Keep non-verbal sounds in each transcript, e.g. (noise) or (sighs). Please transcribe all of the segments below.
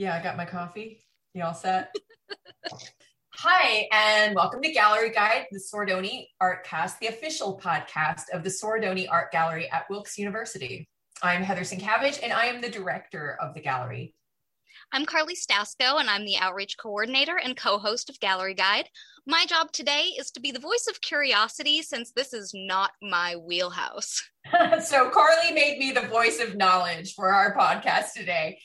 Yeah, I got my coffee. You all set? (laughs) Hi, and welcome to Gallery Guide, the Sordoni Art Cast, the official podcast of the Sordoni Art Gallery at Wilkes University. I'm Heather Sienkiewicz, and I am the director of the gallery. I'm Karley Stasko, and I'm the outreach coordinator and co host of Gallery Guide. My job today is to be the voice of curiosity since this is not my wheelhouse. (laughs) so, Karley made me the voice of knowledge for our podcast today.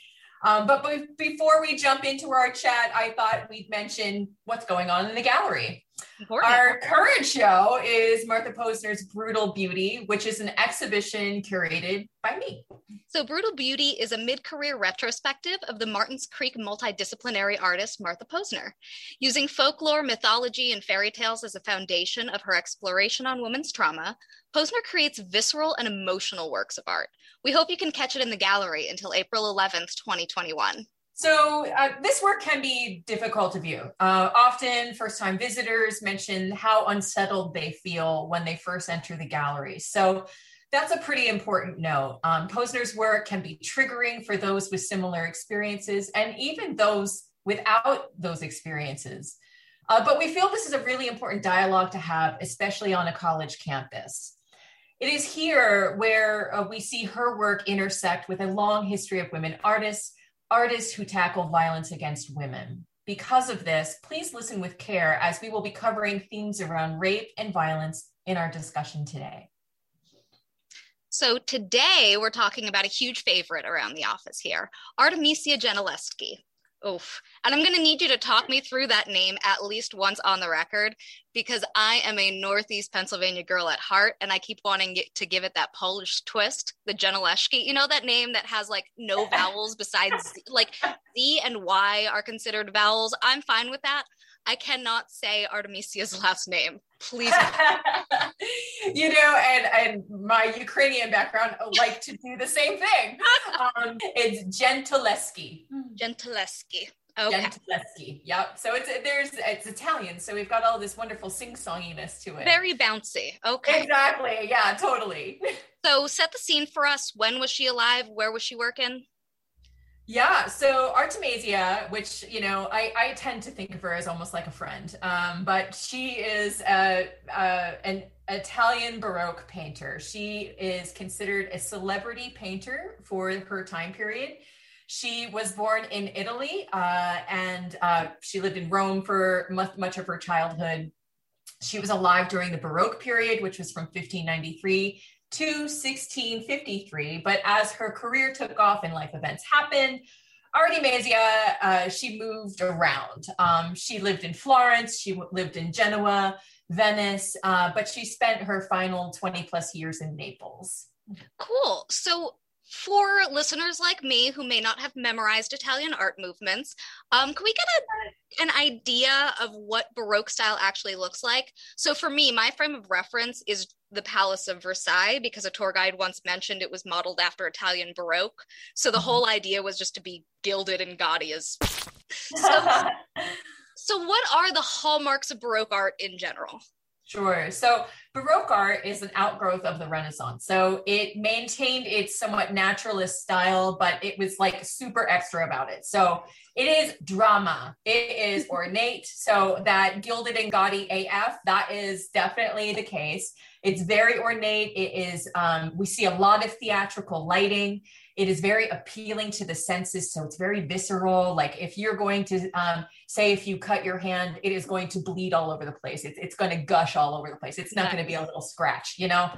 Um, but be- before we jump into our chat, I thought we'd mention what's going on in the gallery. Important. Our current show is Martha Posner's Brutal Beauty, which is an exhibition curated by me. So, Brutal Beauty is a mid career retrospective of the Martins Creek multidisciplinary artist Martha Posner. Using folklore, mythology, and fairy tales as a foundation of her exploration on women's trauma, Posner creates visceral and emotional works of art. We hope you can catch it in the gallery until April 11th, 2021. So, uh, this work can be difficult to view. Uh, often, first time visitors mention how unsettled they feel when they first enter the gallery. So, that's a pretty important note. Um, Posner's work can be triggering for those with similar experiences and even those without those experiences. Uh, but we feel this is a really important dialogue to have, especially on a college campus. It is here where uh, we see her work intersect with a long history of women artists artists who tackle violence against women. Because of this, please listen with care as we will be covering themes around rape and violence in our discussion today. So today we're talking about a huge favorite around the office here, Artemisia Gentileschi. Oof. And I'm going to need you to talk me through that name at least once on the record because I am a Northeast Pennsylvania girl at heart and I keep wanting to give it that Polish twist, the Gentileschi. You know that name that has like no (laughs) vowels besides like Z and Y are considered vowels. I'm fine with that. I cannot say Artemisia's (laughs) last name. Please. (laughs) you know, and and my Ukrainian background like to do the same thing. (laughs) Um, it's Gentileschi. Gentileschi. Okay. Gentileschi. Yep. So it's there's it's Italian, so we've got all this wonderful sing-songiness to it. Very bouncy. Okay. Exactly. Yeah. Totally. So set the scene for us. When was she alive? Where was she working? Yeah, so Artemisia, which you know, I, I tend to think of her as almost like a friend, um, but she is a, a, an Italian Baroque painter. She is considered a celebrity painter for her time period. She was born in Italy, uh, and uh, she lived in Rome for much, much of her childhood. She was alive during the Baroque period, which was from 1593 to 1653. But as her career took off and life events happened, Artemisia, uh, she moved around. Um, she lived in Florence, she w- lived in Genoa, Venice, uh, but she spent her final 20 plus years in Naples. Cool. So for listeners like me who may not have memorized Italian art movements, um, can we get a, an idea of what Baroque style actually looks like? So, for me, my frame of reference is the Palace of Versailles because a tour guide once mentioned it was modeled after Italian Baroque. So, the mm-hmm. whole idea was just to be gilded and gaudy as. (laughs) So, so what are the hallmarks of Baroque art in general? Sure. So Baroque art is an outgrowth of the Renaissance. So it maintained its somewhat naturalist style, but it was like super extra about it. So it is drama. It is (laughs) ornate. So that gilded and gaudy AF, that is definitely the case. It's very ornate. It is, um, we see a lot of theatrical lighting. It is very appealing to the senses. So it's very visceral. Like if you're going to um, say, if you cut your hand, it is going to bleed all over the place. It's, it's going to gush all over the place. It's not going to be a little scratch, you know?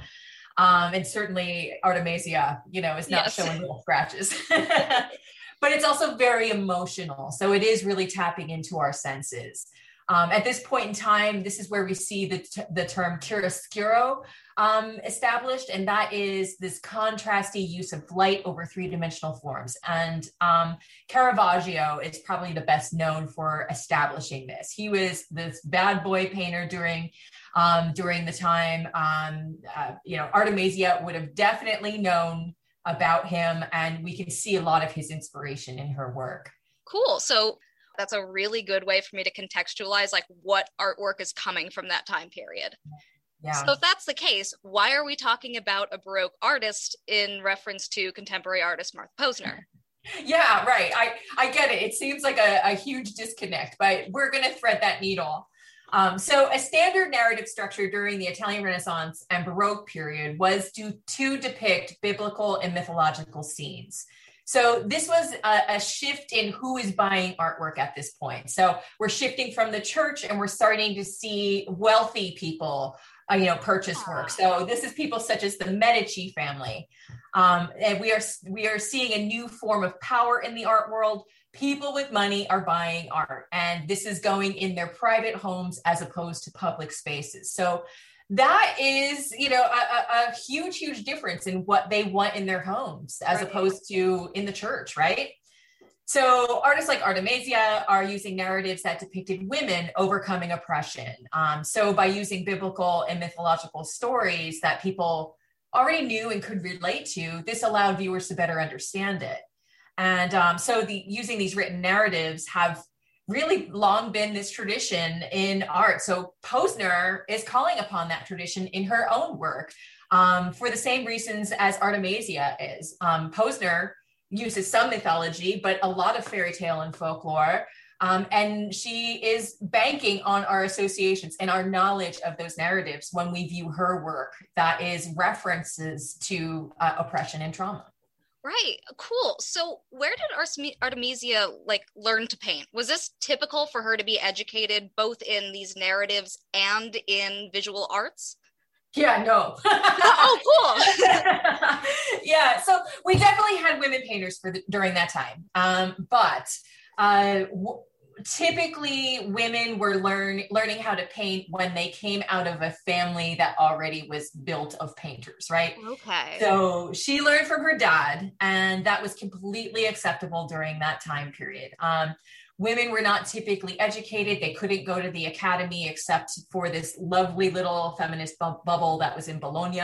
Um, and certainly Artemisia, you know, is not yes. showing little scratches. (laughs) but it's also very emotional. So it is really tapping into our senses. Um, at this point in time, this is where we see the, t- the term chiaroscuro um, established, and that is this contrasty use of light over three dimensional forms. And um, Caravaggio is probably the best known for establishing this. He was this bad boy painter during um, during the time. Um, uh, you know, Artemisia would have definitely known about him, and we can see a lot of his inspiration in her work. Cool. So that's a really good way for me to contextualize like what artwork is coming from that time period. Yeah. So if that's the case, why are we talking about a Baroque artist in reference to contemporary artist Martha Posner? (laughs) Yeah, right. I I get it. It seems like a, a huge disconnect, but we're going to thread that needle. Um, so, a standard narrative structure during the Italian Renaissance and Baroque period was to, to depict biblical and mythological scenes. So, this was a, a, shift in who is buying artwork at this point. So, we're shifting from the church and we're starting to see wealthy people. Uh, you know, purchase work. So this is people such as the Medici family, um, and we are we are seeing a new form of power in the art world people with money are buying art and this is going in their private homes as opposed to public spaces so that is you know a, a huge huge difference in what they want in their homes as right. opposed to in the church right? So artists like artemisia are using narratives that depicted women overcoming oppression. Um, so by using biblical and mythological stories that people already knew and could relate to this allowed viewers to better understand it. And um, so the using these written narratives have really long been this tradition in art. So Posner is calling upon that tradition in her own work um, for the same reasons as Artemisia is. Um, Posner uses some mythology, but a lot of fairy tale and folklore. Um, and she is banking on our associations and our knowledge of those narratives when we view her work that is references to uh, oppression and trauma. Right. Cool. So, where did Artemisia like learn to paint? Was this typical for her to be educated both in these narratives and in visual arts? Yeah, no. oh, cool. (laughs) yeah, so we definitely had women painters for the, during that time. Um, but uh, w- typically women were learn, learning how to paint when they came out of a family that already was built of painters right? Okay. So she learned from her dad and that was completely acceptable during that time period. Um, women were not typically educated. They couldn't go to the academy except for this lovely little feminist bu- bubble that was in bologna.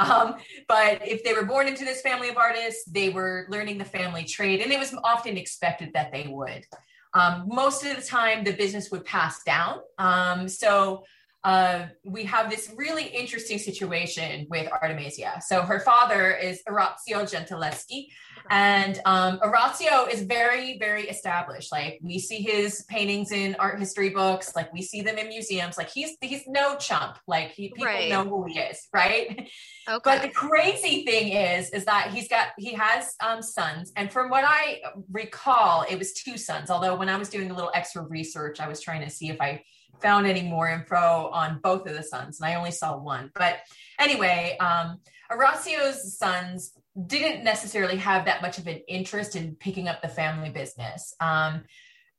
Um, but if they were born into this family of artists, they were learning the family trade, and it was often expected that they would. Um, most of the time, the business would pass down. Um, so uh, we have this really interesting situation with Artemisia. So her father is Orazio Gentileschi, and um, Orazio is very, very established. Like we see his paintings in art history books, like we see them in museums. Like he's he's no chump. Like he, people right. know who he is, right? Okay. But the crazy thing is, is that he's got he has um, sons, and from what I recall, it was two sons. Although when I was doing a little extra research, I was trying to see if I found any more info on both of the sons, and I only saw one. But anyway, um, Orazio's sons didn't necessarily have that much of an interest in picking up the family business. Um,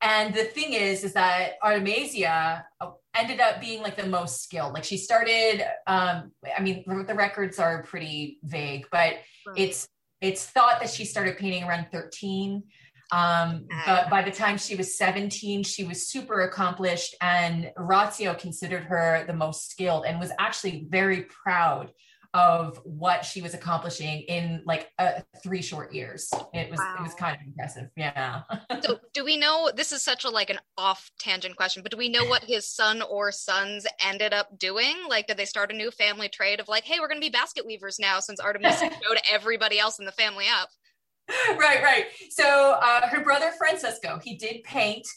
and the thing is, is that Artemisia uh, ended up being like the most skilled. Like she started, um, I mean, the records are pretty vague, but right. it's it's thought that she started painting around 13. Um, but by the time she was 17, she was super accomplished, and Orazio considered her the most skilled and was actually very proud of what she was accomplishing in like uh, three short years. It was wow. it was kind of impressive. Yeah. so do we know this is such a like an off tangent question, but do we know what his son or sons ended up doing? Like did they start a new family trade of like, hey, we're gonna be basket weavers now since Artemis (laughs) showed everybody else in the family up? (laughs) right, right. So uh, her brother Francesco, he did paint.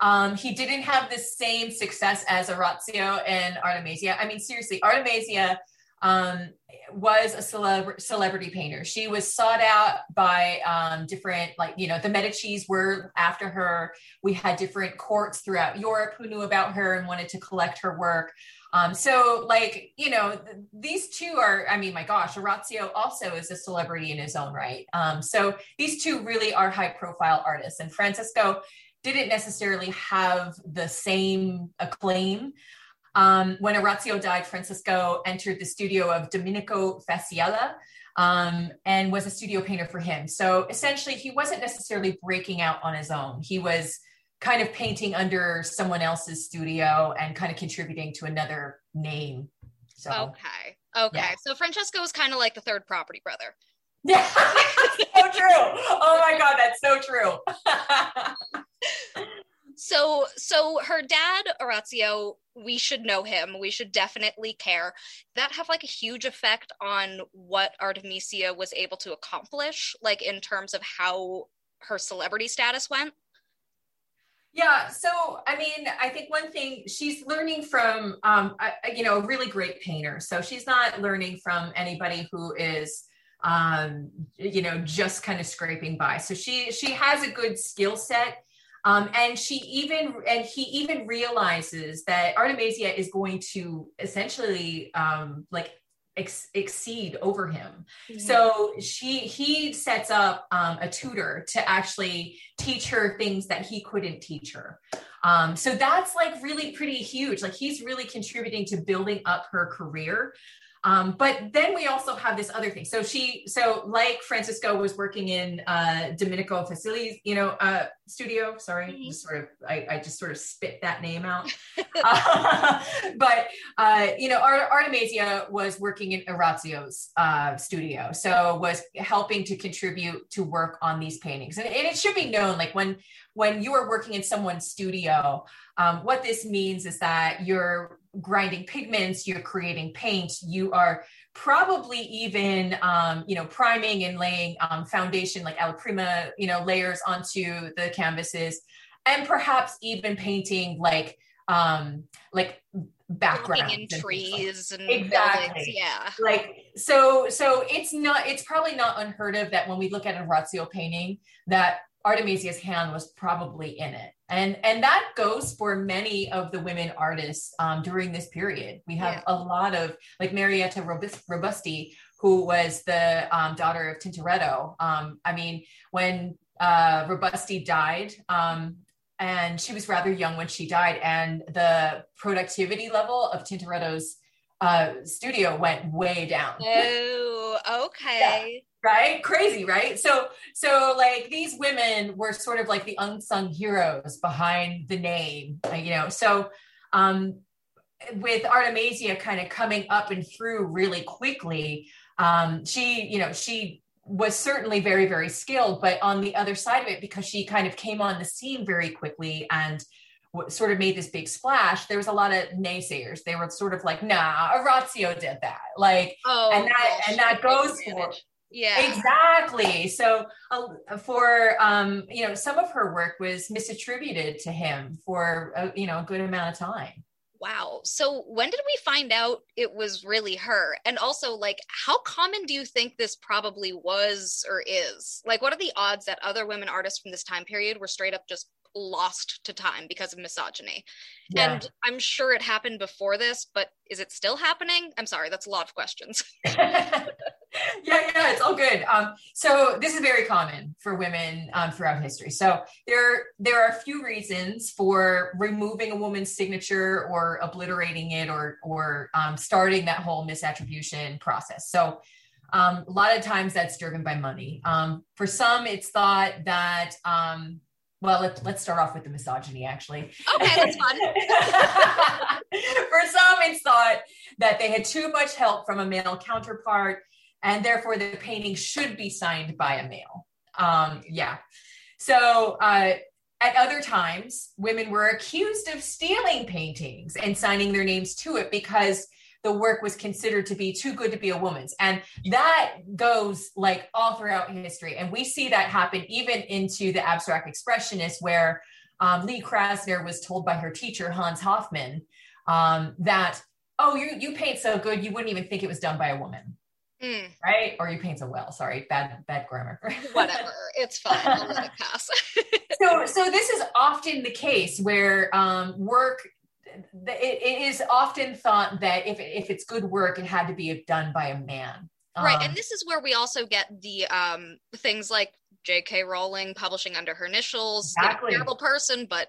Um, he didn't have the same success as Orazio and Artemisia. I mean, seriously, Artemisia um, was a celeb- celebrity painter. She was sought out by um, different, like, you know, the Medicis were after her. We had different courts throughout Europe who knew about her and wanted to collect her work. Um, so, like, you know, th- these two are, I mean, my gosh, Orazio also is a celebrity in his own right. Um, so, these two really are high profile artists. And Francisco didn't necessarily have the same acclaim. Um, when Orazio died, Francisco entered the studio of Domenico Faziella um, and was a studio painter for him. So essentially, he wasn't necessarily breaking out on his own. He was kind of painting under someone else's studio and kind of contributing to another name. So okay, okay. Yeah. So Francesco was kind of like the third property brother. Yeah, (laughs) so true. Oh my god, that's so true. (laughs) so so her dad Orazio, we should know him. We should definitely care. That have like a huge effect on what Artemisia was able to accomplish, like in terms of how her celebrity status went? Yeah, so I mean, I think one thing she's learning from, um, a, you know, a really great painter. So she's not learning from anybody who is, um, you know, just kind of scraping by. So she she has a good skill set, um, and she even and he even realizes that Artemisia is going to essentially um, like ex- exceed over him. Mm-hmm. So she he sets up um, a tutor to actually teach her things that he couldn't teach her. Um, so that's like really pretty huge. Like he's really contributing to building up her career. Um, but then we also have this other thing. So she, so like Francisco was working in uh, Domenico Fassili's, you know, uh, studio. Sorry, mm-hmm. just sort of, I, I, just sort of spit that name out. uh, (laughs) (laughs) but uh, you know, Art- Artemisia was working in Orazio's uh, studio, so was helping to contribute to work on these paintings. And, and it should be known, like when when you are working in someone's studio, um, what this means is that you're grinding pigments, you're creating paint, you are probably even um, you know priming and laying um, foundation like alla prima you know layers onto the canvases and perhaps even painting like um like background in trees and exactly buildings. yeah like so so it's not it's probably not unheard of that when we look at a Orazio painting that Artemisia's hand was probably in it. And, and that goes for many of the women artists um, during this period. We have yeah. a lot of, like Marietta Robusti, who was the um, daughter of Tintoretto. Um, I mean, when uh, Robusti died, um, and she was rather young when she died, and the productivity level of Tintoretto's uh, studio went way down. Oh, okay. (laughs) Yeah right crazy right so so like these women were sort of like the unsung heroes behind the name uh, you know so um with artemisia kind of coming up and through really quickly um she you know she was certainly very very skilled but on the other side of it because she kind of came on the scene very quickly and sort of made this big splash, there was a lot of naysayers. They were sort of like, "Nah, Orazio did that." Like, oh, and that and that goes for yeah exactly so uh, for um you know some of her work was misattributed to him for a, you know a good amount of time wow so when did we find out it was really her and also like how common do you think this probably was or is like what are the odds that other women artists from this time period were straight up just lost to time because of misogyny. Yeah. And I'm sure it happened before this, but is it still happening? I'm sorry, that's a lot of questions. (laughs) (laughs) yeah, yeah, it's all good. Um, so this is very common for women um, throughout history. So there, there are a few reasons for removing a woman's signature or obliterating it or, or um, starting that whole misattribution process. So um, a lot of times that's driven by money. Um, for some, it's thought that um, well, let, let's start off with the misogyny, actually. Okay, that's fun. (laughs) For some, it's thought that they had too much help from a male counterpart, and therefore the painting should be signed by a male. Um, yeah. So uh, at other times, women were accused of stealing paintings and signing their names to it because the work was considered to be too good to be a woman's. And that goes like all throughout history. And we see that happen even into the abstract expressionists, where um, Lee Krasner was told by her teacher, Hans Hofmann, um, that, oh, you, you paint so good, you wouldn't even think it was done by a woman. Mm. Right? Or you paint so well. Sorry, bad bad grammar. (laughs) Whatever. It's fine. I'll let it pass. (laughs) so so this is often the case where um, work it, it is often thought that if, if it's good work, it had to be done by a man. Right. Um, and this is where we also get the um, things like J.K. Rowling publishing under her initials, exactly. you know, terrible person, but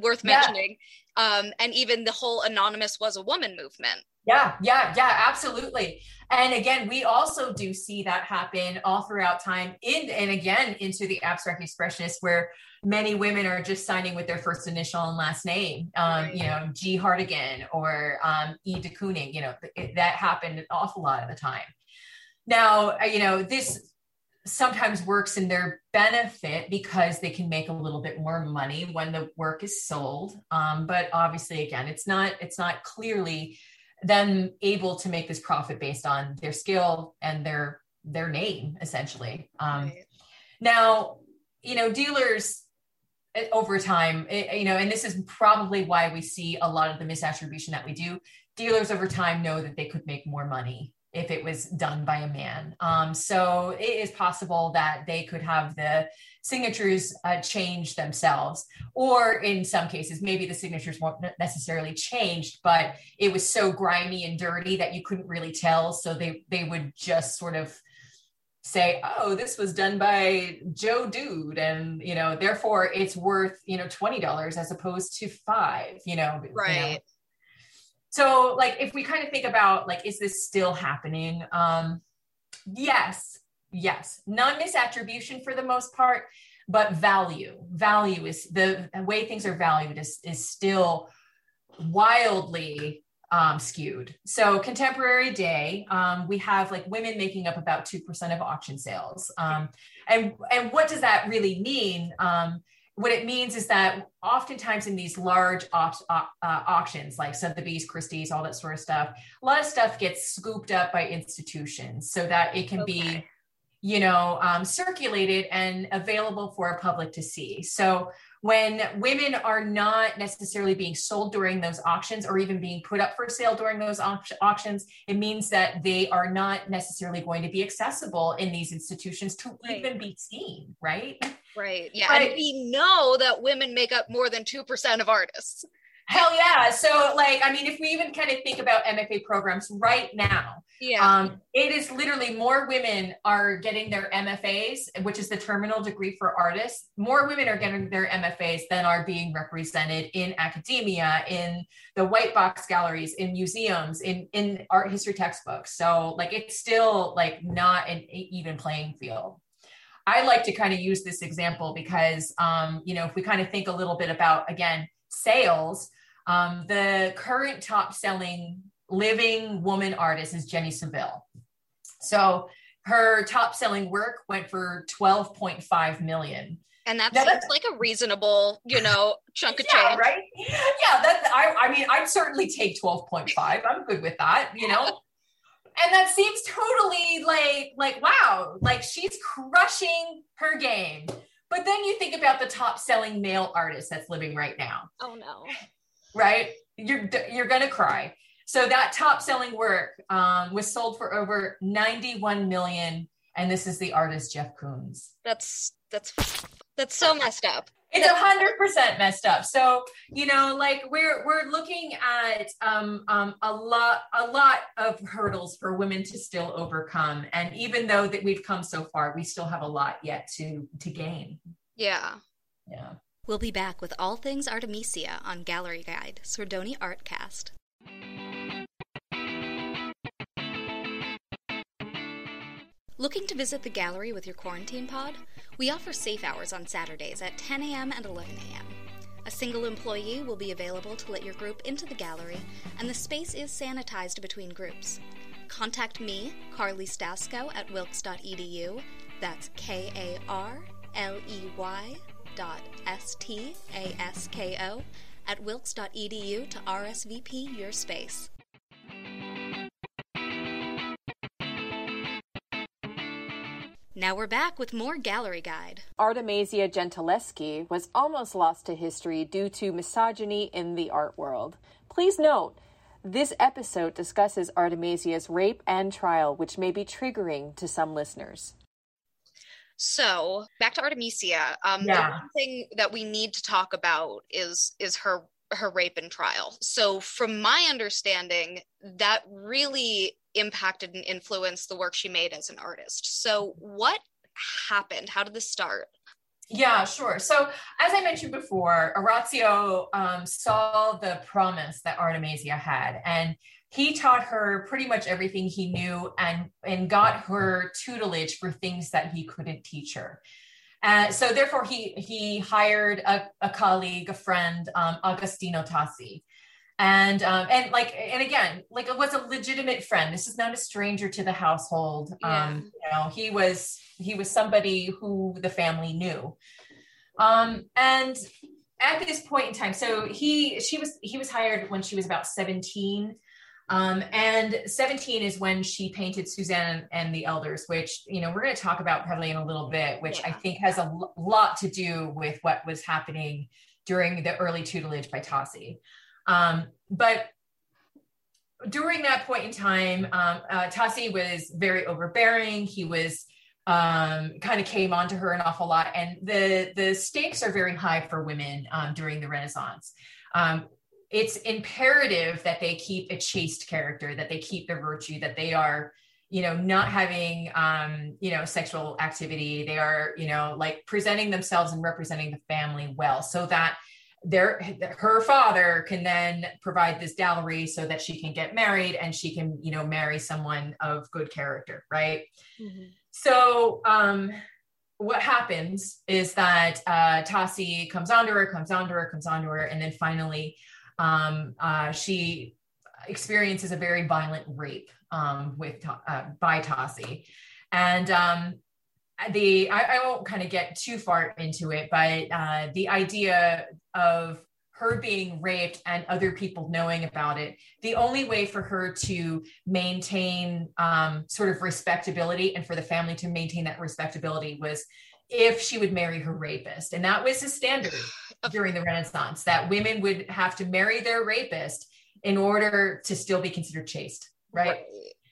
worth mentioning. Yeah. Um, and even the whole anonymous was a woman movement. Yeah, yeah, yeah, absolutely. And again, we also do see that happen all throughout time in and again into the abstract expressionists where many women are just signing with their first initial and last name. Um, you know, G Hartigan or um, E de Kooning, you know, it, that happened an awful lot of the time. Now, uh, you know, this sometimes works in their benefit because they can make a little bit more money when the work is sold um, but obviously again it's not it's not clearly them able to make this profit based on their skill and their their name essentially um, right. now you know, dealers eh, over time, eh, you know, and this is probably why we see a lot of the misattribution that we do. Dealers over time know that they could make more money if it was done by a man. Um, so it is possible that they could have the signatures uh, change themselves, or in some cases, maybe the signatures weren't necessarily changed, but it was so grimy and dirty that you couldn't really tell. So they they would just sort of say, "Oh, this was done by Joe Dude," and you know, therefore it's worth you know twenty dollars as opposed to five. You know, right. You know, so like if we kind of think about like is this still happening um yes yes non misattribution for the most part but value value is the way things are valued is is still wildly um, skewed. So contemporary day, um, we have like women making up about 2% of auction sales. Um, and, and what does that really mean? What it means is that oftentimes in these large op- uh, auctions like Sotheby's, Christie's, all that sort of stuff, a lot of stuff gets scooped up by institutions so that it can okay. be, you know, um, circulated and available for a public to see. So when women are not necessarily being sold during those auctions or even being put up for sale during those auctions, it means that they are not necessarily going to be accessible in these institutions to right. even be seen, right? Right. Yeah. But, and we know that women make up more than 2% of artists. Hell yeah. So, like, I mean, if we even kind of think about MFA programs right now, yeah, um, it is literally more women are getting their MFAs, which is the terminal degree for artists. More women are getting their MFAs than are being represented in academia, in the white box galleries, in museums, in in art history textbooks. So, like, it's still like not an even playing field. I like to kind of use this example because, um, you know, if we kind of think a little bit about again sales, um, the current top selling living woman artist is Jenny Saville. So her top selling work went for 12.5 million. And that now, seems like a reasonable, you know, chunk of yeah, change. Right. Yeah. That I, I mean, I'd certainly take 12.5. I'm good with that, you know? and that seems totally like, like, wow, like she's crushing her game. But then you think about the top selling male artist that's living right now. Oh no. Right? You're you're gonna cry. So that top selling work um, was sold for over 91 million, and this is the artist Jeff Koons. That's that's that's so messed up. It's a hundred percent messed up. So you know, like we're we're looking at um, um, a lot a lot of hurdles for women to still overcome, and even though that we've come so far, we still have a lot yet to to gain. Yeah. Yeah. We'll be back with all things Artemisia on Gallery Guide, Sordoni Artcast. Looking to visit the gallery with your quarantine pod? We offer safe hours on Saturdays at 10 a.m. and 11 a.m. A single employee will be available to let your group into the gallery, and the space is sanitized between groups. Contact me, Karley Stasko, at wilkes.edu. That's K A R L E Y dot S T A S K O at wilkes.edu to RSVP your space. Now we're back with more Gallery Guide. Artemisia Gentileschi was almost lost to history due to misogyny in the art world. Please note, this episode discusses Artemisia's rape and trial, which may be triggering to some listeners. So back to Artemisia. Um, yeah. The one thing that we need to talk about is is her her rape and trial. So from my understanding, that really impacted and influenced the work she made as an artist. So, what happened? How did this start? Yeah, sure. So, as I mentioned before, Orazio um, saw the promise that Artemisia had, and he taught her pretty much everything he knew and, and got her tutelage for things that he couldn't teach her. Uh, so therefore, he he hired a, a colleague, a friend, um, Agostino Tassi, and um, and like and again like it was a legitimate friend. This is not a stranger to the household. Yeah. um you know he was he was somebody who the family knew. Um and at this point in time so he she was he was hired when she was about 17 Um, and 17 is when she painted Susanna and the Elders, which, you know, we're going to talk about probably in a little bit, which yeah. I think has a l- lot to do with what was happening during the early tutelage by Tosi. Um, but during that point in time, um, uh, Tosi was very overbearing. He was um, kind of came onto her an awful lot, and the the stakes are very high for women um, during the Renaissance. It's imperative that they keep a chaste character, that they keep their virtue, that they are, you know, not having, um, you know, sexual activity. They are, you know, like presenting themselves and representing the family well, so that their her father can then provide this dowry so that she can get married and she can you know marry someone of good character right mm-hmm. so um what happens is that uh Tosi comes onto her comes onto her comes onto her and then finally um uh she experiences a very violent rape um with uh, by Tosi and um the I, I won't kind of get too far into it, but uh, the idea of her being raped and other people knowing about it, the only way for her to maintain um, sort of respectability and for the family to maintain that respectability was if she would marry her rapist. And that was a standard (sighs) during the Renaissance that women would have to marry their rapist in order to still be considered chaste, right? right.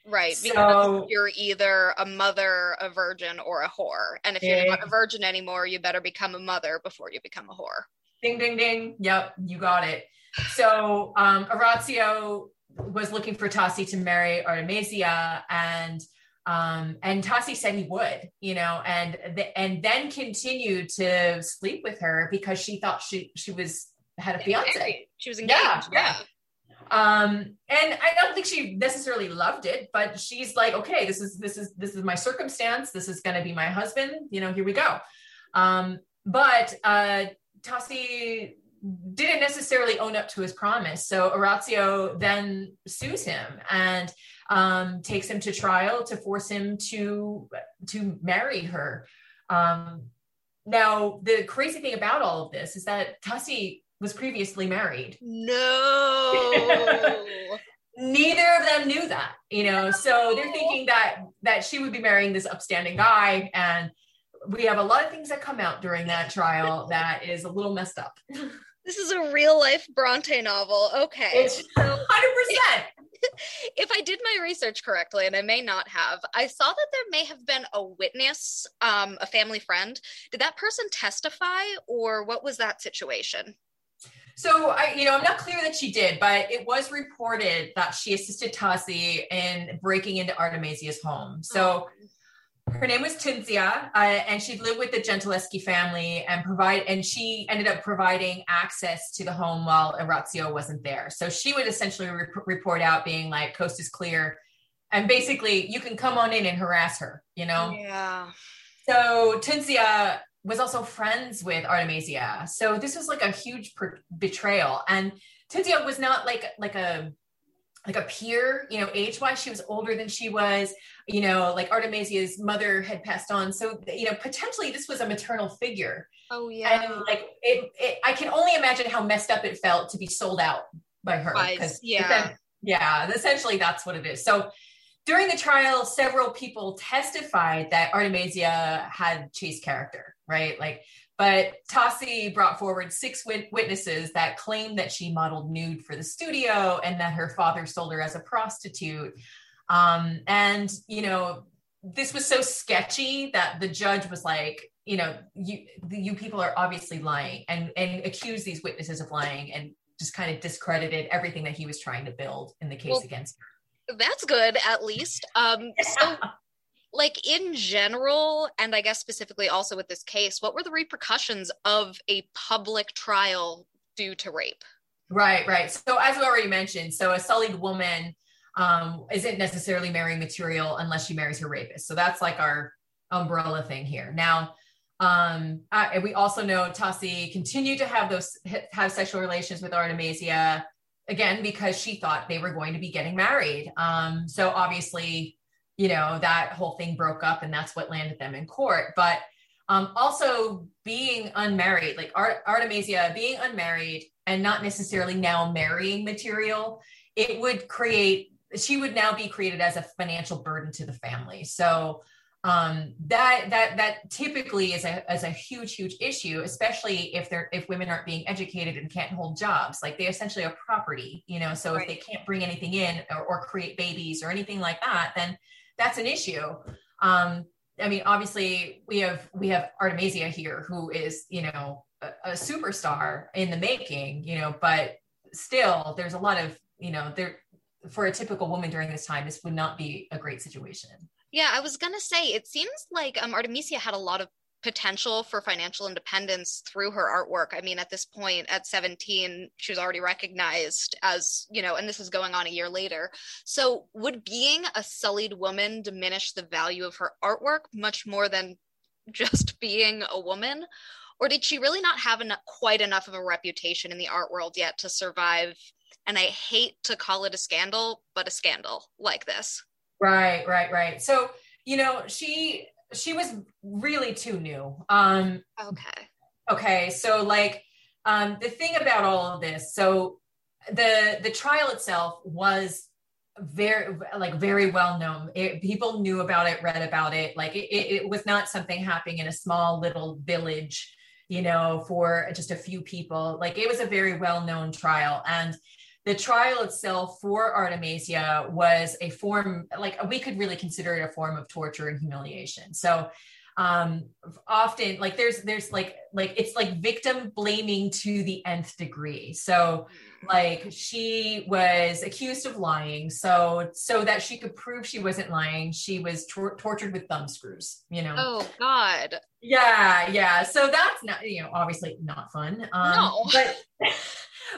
Right. So, because you're either a mother, a virgin, or a whore. And if you're not a virgin anymore, you better become a mother before you become a whore. Ding, ding, ding. Yep, you got it. So um, Orazio was looking for Tosi to marry Artemisia, and um, and Tosi said he would, you know, and the, and then continued to sleep with her because she thought she she was had a fiance. She was engaged. Yeah, yeah. Um, and I don't think she necessarily loved it, but she's like, okay, this is this is this is my circumstance. This is going to be my husband. You know, here we go. Um, but uh, Tosi didn't necessarily own up to his promise. So Orazio then sues him and um, takes him to trial to force him to to marry her. Um, now, the crazy thing about all of this is that Tosi was previously married. No. (laughs) (laughs) Neither of them knew that, you know. So they're thinking that that she would be marrying this upstanding guy and we have a lot of things that come out during that trial (laughs) that is a little messed up. This is a real life Bronte novel. Okay. It's 100%. (laughs) if I did my research correctly, and I may not have, I saw that there may have been a witness, um, a family friend. Did that person testify, or what was that situation? So I, you know, I'm not clear that she did, but it was reported that she assisted Tosi in breaking into Artemisia's home. So oh. Her name was Tunzia, uh, and she'd lived with the Gentileschi family and provide, and she ended up providing access to the home while Orazio wasn't there. So she would essentially re- report out, being like, "Coast is clear," and basically, you can come on in and harass her. You know? Yeah. So Tunzia was also friends with Artemisia. So this was like a huge per- betrayal. And Tunzia was not like like a like a peer, you know, age wise, she was older than she was. You know, like Artemisia's mother had passed on, so you know, potentially this was a maternal figure. Oh yeah, and like it, it I can only imagine how messed up it felt to be sold out by her. Because yeah, yeah, essentially that's what it is. So during the trial, several people testified that Artemisia had Chase character, right? Like, but Tosi brought forward six wit- witnesses that claimed that she modeled nude for the studio and that her father sold her as a prostitute. Um, and, you know, this was so sketchy that the judge was like, you know, you you people are obviously lying and and accused these witnesses of lying and just kind of discredited everything that he was trying to build in the case well, against her that's good at least um so (laughs) like in general and i guess specifically also with this case what were the repercussions of a public trial due to rape? Right right. So as we already mentioned so a sullied woman um, isn't necessarily marrying material unless she marries her rapist. So that's like our umbrella thing here. Now um, and we also know Tosi continued to have those have sexual relations with Artemisia again because she thought they were going to be getting married. Um, so obviously, you know, that whole thing broke up and that's what landed them in court. But um, also being unmarried, like Art- Artemisia being unmarried and not necessarily now marrying material it would create she would now be created as a financial burden to the family so um, that that that typically is a is a huge huge issue, especially if they're if women aren't being educated and can't hold jobs. Like they essentially are property, you know. So right. if they can't bring anything in or, or, create babies or anything like that, then that's an issue. Um, I mean, obviously we have we have Artemisia here, who is you know a, a superstar in the making, you know, but still there's a lot of you know there for a typical woman during this time, this would not be a great situation. Yeah, I was gonna say it seems like um, Artemisia had a lot of potential for financial independence through her artwork. I mean, at this point, at 17, she was already recognized as, you know, and this is going on a year later. So, would being a sullied woman diminish the value of her artwork much more than (laughs) just being a woman? Or did she really not have enough, quite enough of a reputation in the art world yet to survive? And I hate to call it a scandal, but a scandal like this. Right, right, right. So, you know, she she was really too new. Um okay. Okay, so like um the thing about all of this, so the the trial itself was very like very well known it, people knew about it read about it like it, it was not something happening in a small little village you know for just a few people like it was a very well known trial and the trial itself for Artemisia was a form, like we could really consider it a form of torture and humiliation. So um often like there's there's like like it's like victim blaming to the nth degree. So like she was accused of lying. So so that she could prove she wasn't lying she was tor- tortured with thumb screws you know? Oh god. Yeah yeah. So that's not you know obviously not fun. Um no. but (laughs)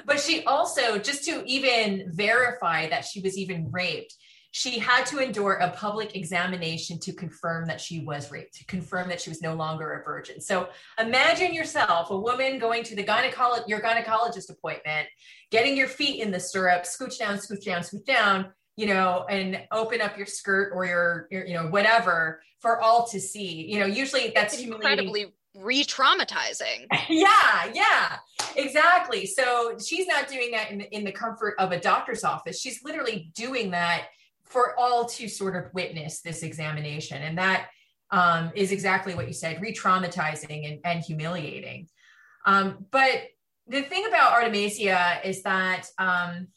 but she also, just to even verify that she was even raped, she had to endure a public examination to confirm that she was raped, to confirm that she was no longer a virgin. So imagine yourself, a woman going to the gynecologist, your gynecologist appointment, getting your feet in the stirrup, scooch down, scooch down, scooch down, you know, and open up your skirt or your, your you know, whatever for all to see. You know, usually that's incredibly re-traumatizing. (laughs) yeah, yeah, exactly. So she's not doing that in the, in the comfort of a doctor's office. She's literally doing that for all to sort of witness this examination, and that um, is exactly what you said: re-traumatizing and, and humiliating. Um, but the thing about Artemisia is that um,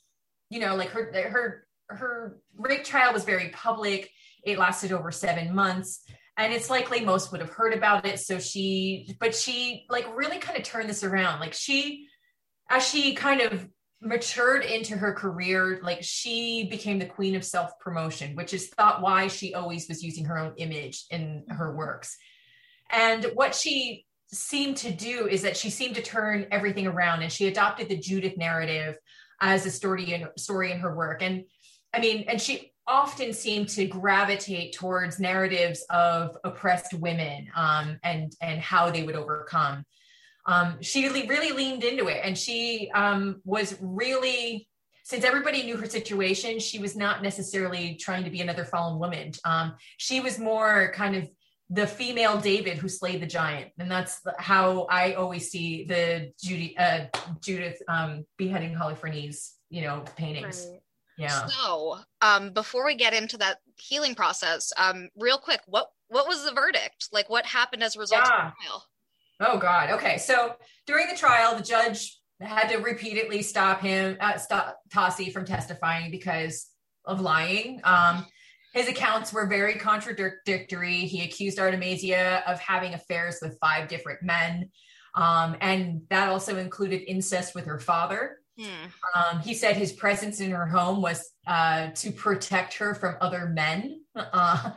you know, like her her her rape trial was very public. It lasted over seven months and it's likely most would have heard about it. So she but she like really kind of turned this around. Like she as she kind of matured into her career like she became the queen of self promotion which is thought why she always was using her own image in her works. And what she seemed to do is that she seemed to turn everything around and she adopted the judith narrative as a story in story in her work. And i mean and she often seem to gravitate towards narratives of oppressed women um, and and how they would overcome. Um, she really leaned into it, and she um, was really since everybody knew her situation, she was not necessarily trying to be another fallen woman. Um, she was more kind of the female David who slayed the giant, and that's how I always see the Judy, uh, Judith um, beheading Holofernes, you know, paintings. Right. Yeah. So, um, before we get into that healing process, um, real quick, what what was the verdict? Like, what happened as a result yeah. of the trial? Oh God. Okay. So during the trial, the judge had to repeatedly stop him, uh, stop Tossi from testifying because of lying. Um, his accounts were very contradictory. He accused Artemisia of having affairs with five different men. Um, and that also included incest with her father. Hmm. Um, he said his presence in her home was uh, to protect her from other men. Uh,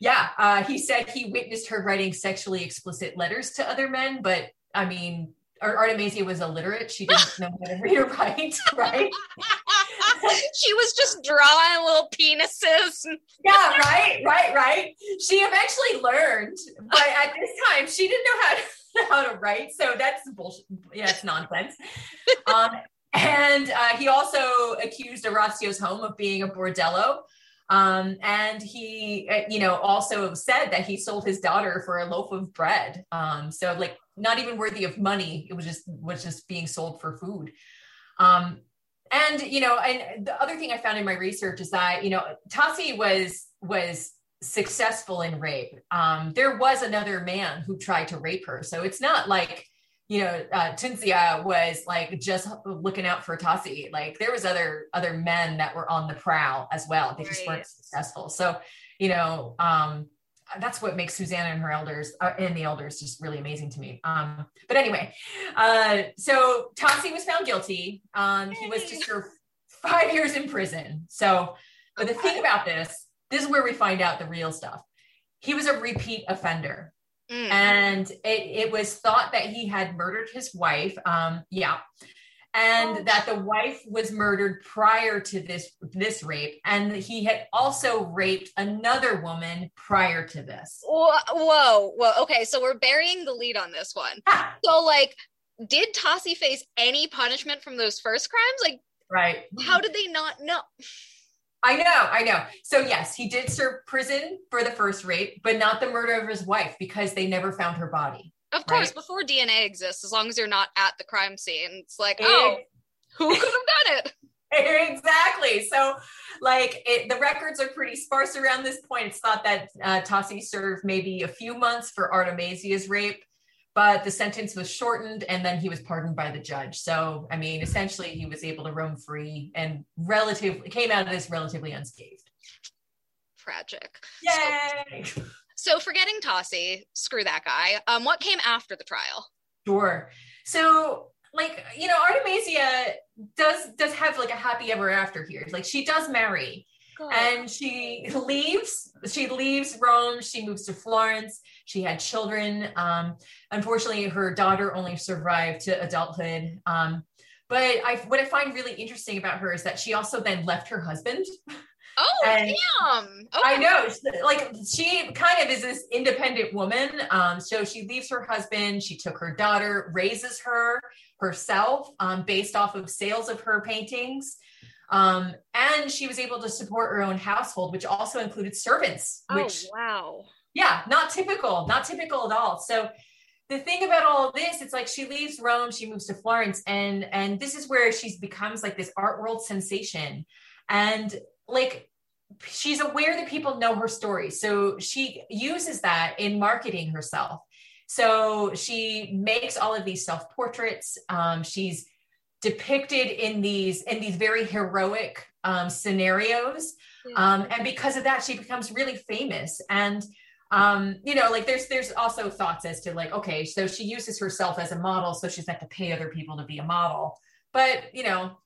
yeah, uh, he said he witnessed her writing sexually explicit letters to other men, but I mean, Artemisia was illiterate. She didn't know how to (laughs) read or write, right? (laughs) she was just drawing little penises. yeah, right, right, right. She eventually learned, but at this time, she didn't know how to (laughs) how to write. So that's bullshit. Yeah, it's nonsense. Um, and uh, he also accused Orazio's home of being a bordello. Um, and he, uh, you know, also said that he sold his daughter for a loaf of bread. Um, so like not even worthy of money. It was just was just being sold for food. Um, and you know, and the other thing I found in my research is that you know, Tassi was was successful in rape. Um, there was another man who tried to rape her, so it's not like you know uh, was like just looking out for Tassi. Like there was other other men that were on the prowl as well. They right. just weren't successful. So you know, um, that's what makes Susanna and her elders uh, and the elders just really amazing to me. Um, but anyway, uh, so Tassi was found guilty. Um, he was to serve five years in prison. So, but the thing about this, this is where we find out the real stuff. He was a repeat offender. Mm. And it, it was thought that he had murdered his wife. Um, yeah and oh. that the wife was murdered prior to this this rape and he had also raped another woman prior to this whoa whoa, whoa. okay so we're burying the lead on this one ah. so like did Tassi face any punishment from those first crimes like right how did they not know I know, I know. So yes, he did serve prison for the first rape, but not the murder of his wife because they never found her body. Of course, right? before DNA exists, as long as you're not at the crime scene, it's like, oh, who could have done it? (laughs) exactly. So, like, it, the records are pretty sparse around this point. It's thought that uh, Tassi served maybe a few months for Artemisia's rape, but the sentence was shortened and then he was pardoned by the judge. So, I mean, essentially, he was able to roam free and relatively came out of this relatively unscathed. Tragic. Yay! So, so forgetting Tassi, screw that guy. Um, what came after the trial? Sure. So like you know artemisia does does have like a happy ever after here like she does marry God. and she leaves she leaves rome she moves to florence she had children um unfortunately her daughter only survived to adulthood um but i what i find really interesting about her is that she also then left her husband Oh, and damn. I know. Like she kind of is this independent woman. Um, so she leaves her husband, she took her daughter, raises her herself um, based off of sales of her paintings. Um, and she was able to support her own household, which also included servants. Oh, which, wow. Yeah, not typical, not typical at all. So the thing about all this, it's like she leaves Rome, she moves to Florence, and and this is where she becomes like this art world sensation. And like she's aware that people know her story. So she uses that in marketing herself. So she makes all of these self portraits. Um, she's depicted in these in these very heroic um, scenarios, um, and because of that, she becomes really famous. And um, you know, like there's there's also thoughts as to like, okay, so she uses herself as a model, so she's meant to pay other people to be a model. But you know,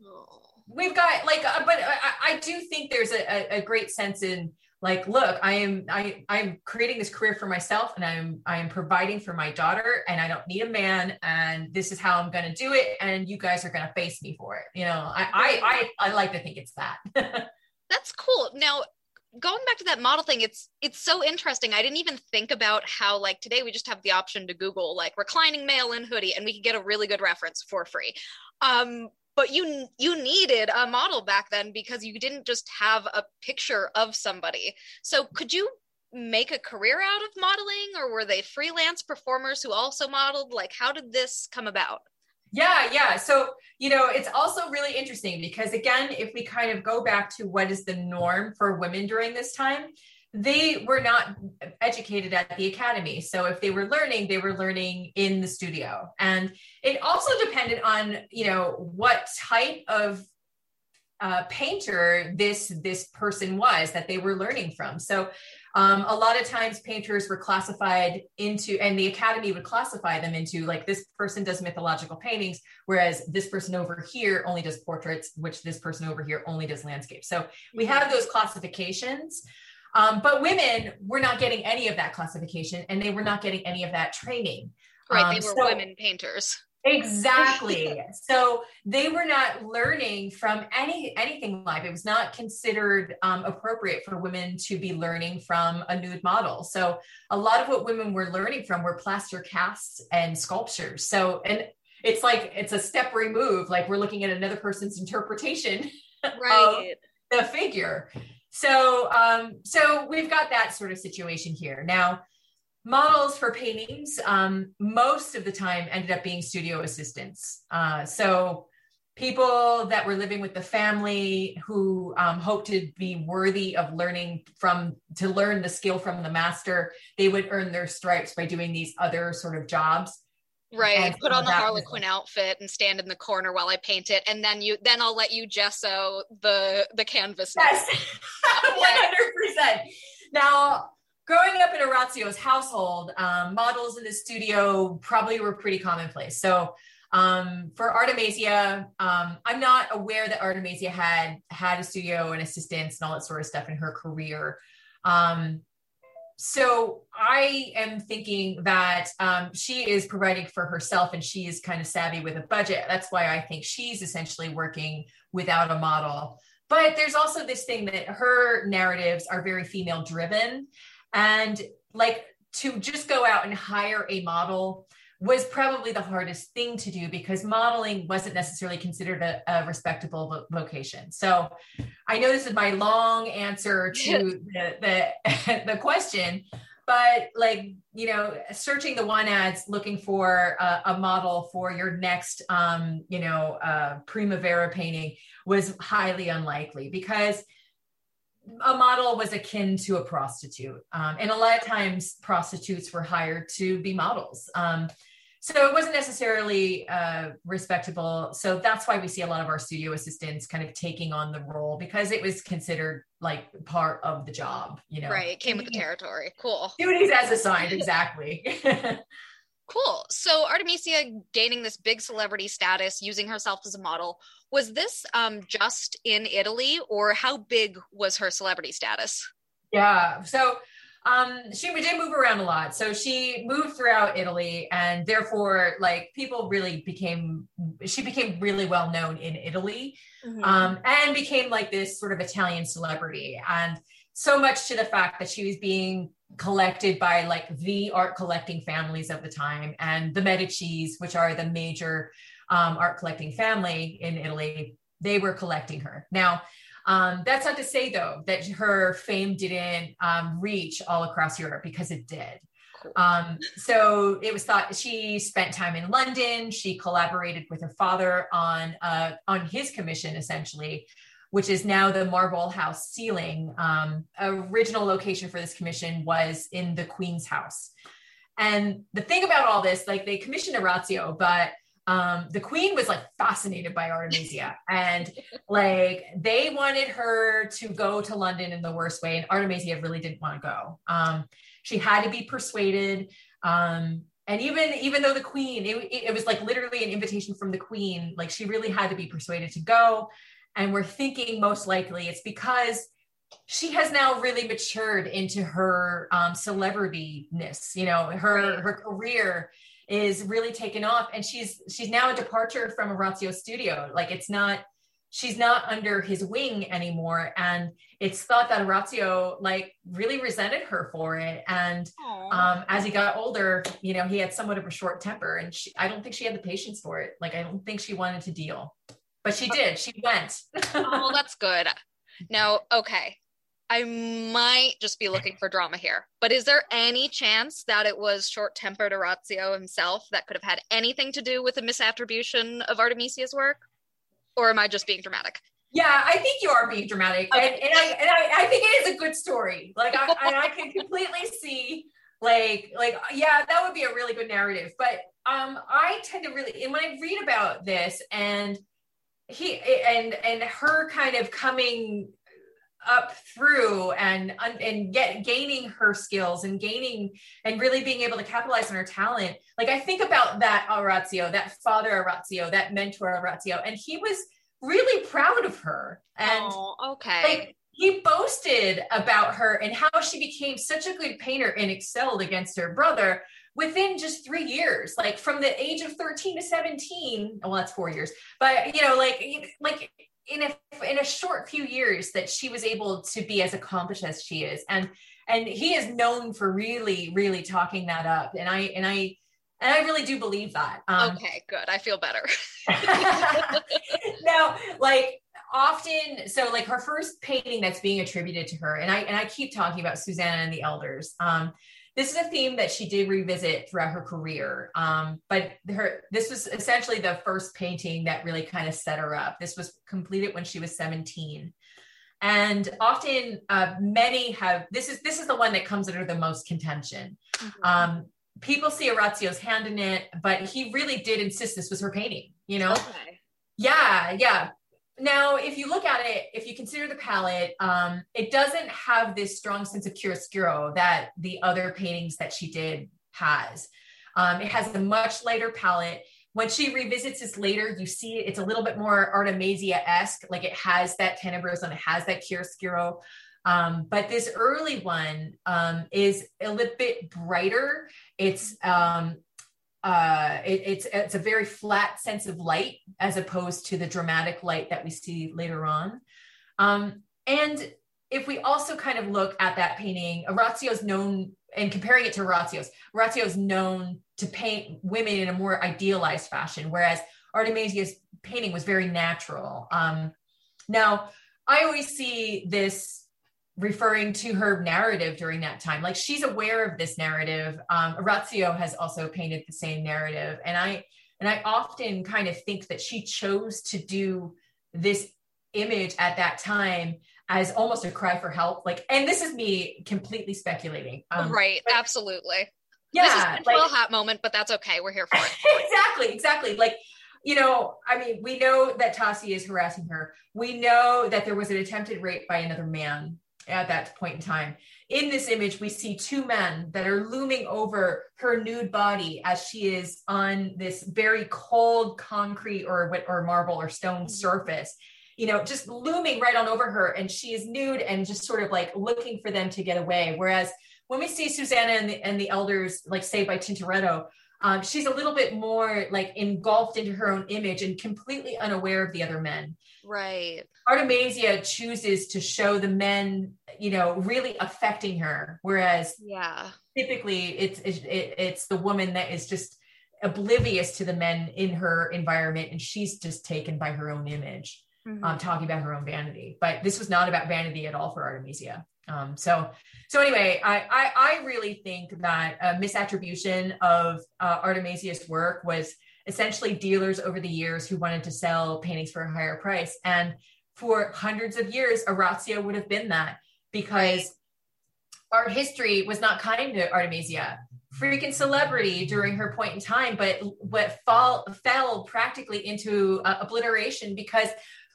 we've got like uh, but I, I, do think there's a, a, great sense in like look i am i i'm creating this career for myself and i'm i'm providing for my daughter and i don't need a man and this is how i'm going to do it and you guys are going to face me for it. You know i i i, I like to think it's that. (laughs) That's cool. Now going back to that model thing it's it's so interesting. I didn't even think about how like today we just have the option to google like reclining male in hoodie and we can get a really good reference for free. Um but you you needed a model back then because you didn't just have a picture of somebody. So could you make a career out of modeling or were they freelance performers who also modeled? Like how did this come about? Yeah yeah. So you know it's also really interesting because again if we kind of go back to what is the norm for women during this time they were not educated at the academy. So if they were learning, they were learning in the studio. And it also depended on, you know, what type of uh, painter this this person was that they were learning from. So um, a lot of times painters were classified into, and the academy would classify them into like this person does mythological paintings, whereas this person over here only does portraits, which this person over here only does landscape. So we have those classifications. Um, but women were not getting any of that classification and they were not getting any of that training. Right. Um, they were so, women painters. Exactly. (laughs) so they were not learning from any anything live. It was not considered um, appropriate for women to be learning from a nude model. So a lot of what women were learning from were plaster casts and sculptures. So and it's like it's a step removed. Like we're looking at another person's interpretation (laughs) right. of the figure. So, um, so we've got that sort of situation here. Now, models for paintings, um, most of the time ended up being studio assistants. Uh, so people that were living with the family who um, hoped to be worthy of learning from to learn the skill from the master they would earn their stripes by doing these other sort of jobs right put on the harlequin outfit and stand in the corner while i paint it and then you then i'll let you gesso the the canvas yes (laughs) 100% now growing up in Orazio's household, um, models in the studio probably were pretty commonplace. So um, for Artemisia, um, I'm not aware that Artemisia had had a studio and assistants and all that sort of stuff in her career. Um, so I am thinking that um, she is providing for herself and she is kind of savvy with a budget. That's why I think she's essentially working without a model. But there's also this thing that her narratives are very female driven. And like to just go out and hire a model was probably the hardest thing to do because modeling wasn't necessarily considered a, a respectable vo- vocation. So I know this is my long answer to the, the, (laughs) the question, but like you know searching the one ads looking for a, a model for your next um, you know uh, primavera painting was highly unlikely because a model was akin to a prostitute um, and a lot of times prostitutes were hired to be models um, so it wasn't necessarily uh, respectable. So that's why we see a lot of our studio assistants kind of taking on the role because it was considered like part of the job you know? Right. It came with the territory. Cool. duties as assigned (laughs) exactly. (laughs) Cool. So artemisia gaining this big celebrity status using herself as a model was this um, just in italy or how big was her celebrity status? Yeah. So um, she did move around a lot. So she moved throughout Italy, and therefore, like people really became, she became really well known in Italy, mm-hmm. um, and became like this sort of Italian celebrity. And so much to the fact that she was being collected by like the art collecting families of the time, and the Medici's, which are the major um, art collecting family in Italy, they were collecting her. Now, um, that's not to say, though, that her fame didn't um, reach all across Europe because it did. Um, so it was thought she spent time in London. She collaborated with her father on uh, on his commission, essentially, which is now the Marlborough House ceiling. Um, original location for this commission was in the Queen's House. And the thing about all this, like they commissioned Orazio, but um, the queen was like fascinated by Artemisia and like they wanted her to go to London in the worst way. And Artemisia really didn't want to go. Um, she had to be persuaded. Um, and even even though the queen, it, it was like literally an invitation from the queen, like she really had to be persuaded to go. And we're thinking most likely it's because she has now really matured into her um, celebrityness. You know, her her career is really taken off. And she's she's now a departure from Orazio studio. Like it's not she's not under his wing anymore. And it's thought that Orazio like really resented her for it. And um, as he got older you know he had somewhat of a short temper. And she, I don't think she had the patience for it. Like I don't think she wanted to deal. But she did. She went. (laughs) Oh that's good. Now okay I might just be looking for drama here. But is there any chance that it was short tempered Orazio himself that could have had anything to do with the misattribution of Artemisia's work? Or am I just being dramatic? Yeah, I think you are being dramatic. Okay. And, and, I, and I, I, think it is a good story. Like, I, I can completely see, like, like, yeah, that would be a really good narrative. But um, I tend to really, and when I read about this and he and and her kind of coming up through and and get gaining her skills and gaining and really being able to capitalize on her talent. Like i think about that orazio that father orazio that mentor orazio and he was really proud of her. And oh, okay. like he boasted about her and how she became such a good painter and excelled against her brother within just three years like from the age of 13 to 17 well that's four years. But you know like like in a in a short few years that she was able to be as accomplished as she is. And and he is known for really really talking that up. And i and i and i really do believe that. Um, okay good. I feel better. (laughs) Now like often so like her first painting that's being attributed to her and i and i keep talking about susanna and the elders um this is a theme that she did revisit throughout her career. Um, but her this was essentially the first painting that really kind of set her up. This was completed when she was 17. And often uh, many have this is this is the one that comes under the most contention. Mm-hmm. Um, people see Orazio's hand in it, but he really did insist this was her painting, you know? Okay. Yeah, yeah. Now, if you look at it, if you consider the palette, um, it doesn't have this strong sense of chiaroscuro that the other paintings that she did has. Um, it has a much lighter palette. When she revisits this later, you see it's a little bit more Artemisia esque, like it has that tenebroso and it has that chiaroscuro. Um, but this early one um, is a little bit brighter. It's um, uh, it, it's it's a very flat sense of light as opposed to the dramatic light that we see later on. Um, and if we also kind of look at that painting, Orazio is known, and comparing it to Orazio's, Orazio is known to paint women in a more idealized fashion, whereas Artemisia's painting was very natural. Um, now, I always see this referring to her narrative during that time. Like she's aware of this narrative. Um, Orazio has also painted the same narrative, and I and I often kind of think that she chose to do this image at that time as almost a cry for help. Like, and this is me completely speculating. Um, right? But, absolutely. Yeah, this is a control like, hat moment, but that's okay. We're here for it. (laughs) exactly, exactly. Like you know, I mean, we know that Tassi is harassing her. We know that there was an attempted rape by another man at that point in time. In this image, we see two men that are looming over her nude body as she is on this very cold concrete or or marble or stone mm-hmm. surface. You know, just looming right on over her, and she is nude and just sort of like looking for them to get away. Whereas when we see Susanna and the, and the elders, like say by Tintoretto, um, she's a little bit more like engulfed into her own image and completely unaware of the other men. Right. Artemisia chooses to show the men, you know, really affecting her, whereas yeah, typically it's it, it's the woman that is just oblivious to the men in her environment, and she's just taken by her own image, mm-hmm. um, talking about her own vanity. But this was not about vanity at all for Artemisia. Um, so, so anyway, I, I, I really think that misattribution of uh, Artemisia's work was essentially dealers over the years who wanted to sell paintings for a higher price. And for hundreds of years, Orazio would have been that because art history was not kind to Artemisia. Freaking celebrity during her point in time, but what fall, fell practically into uh, obliteration because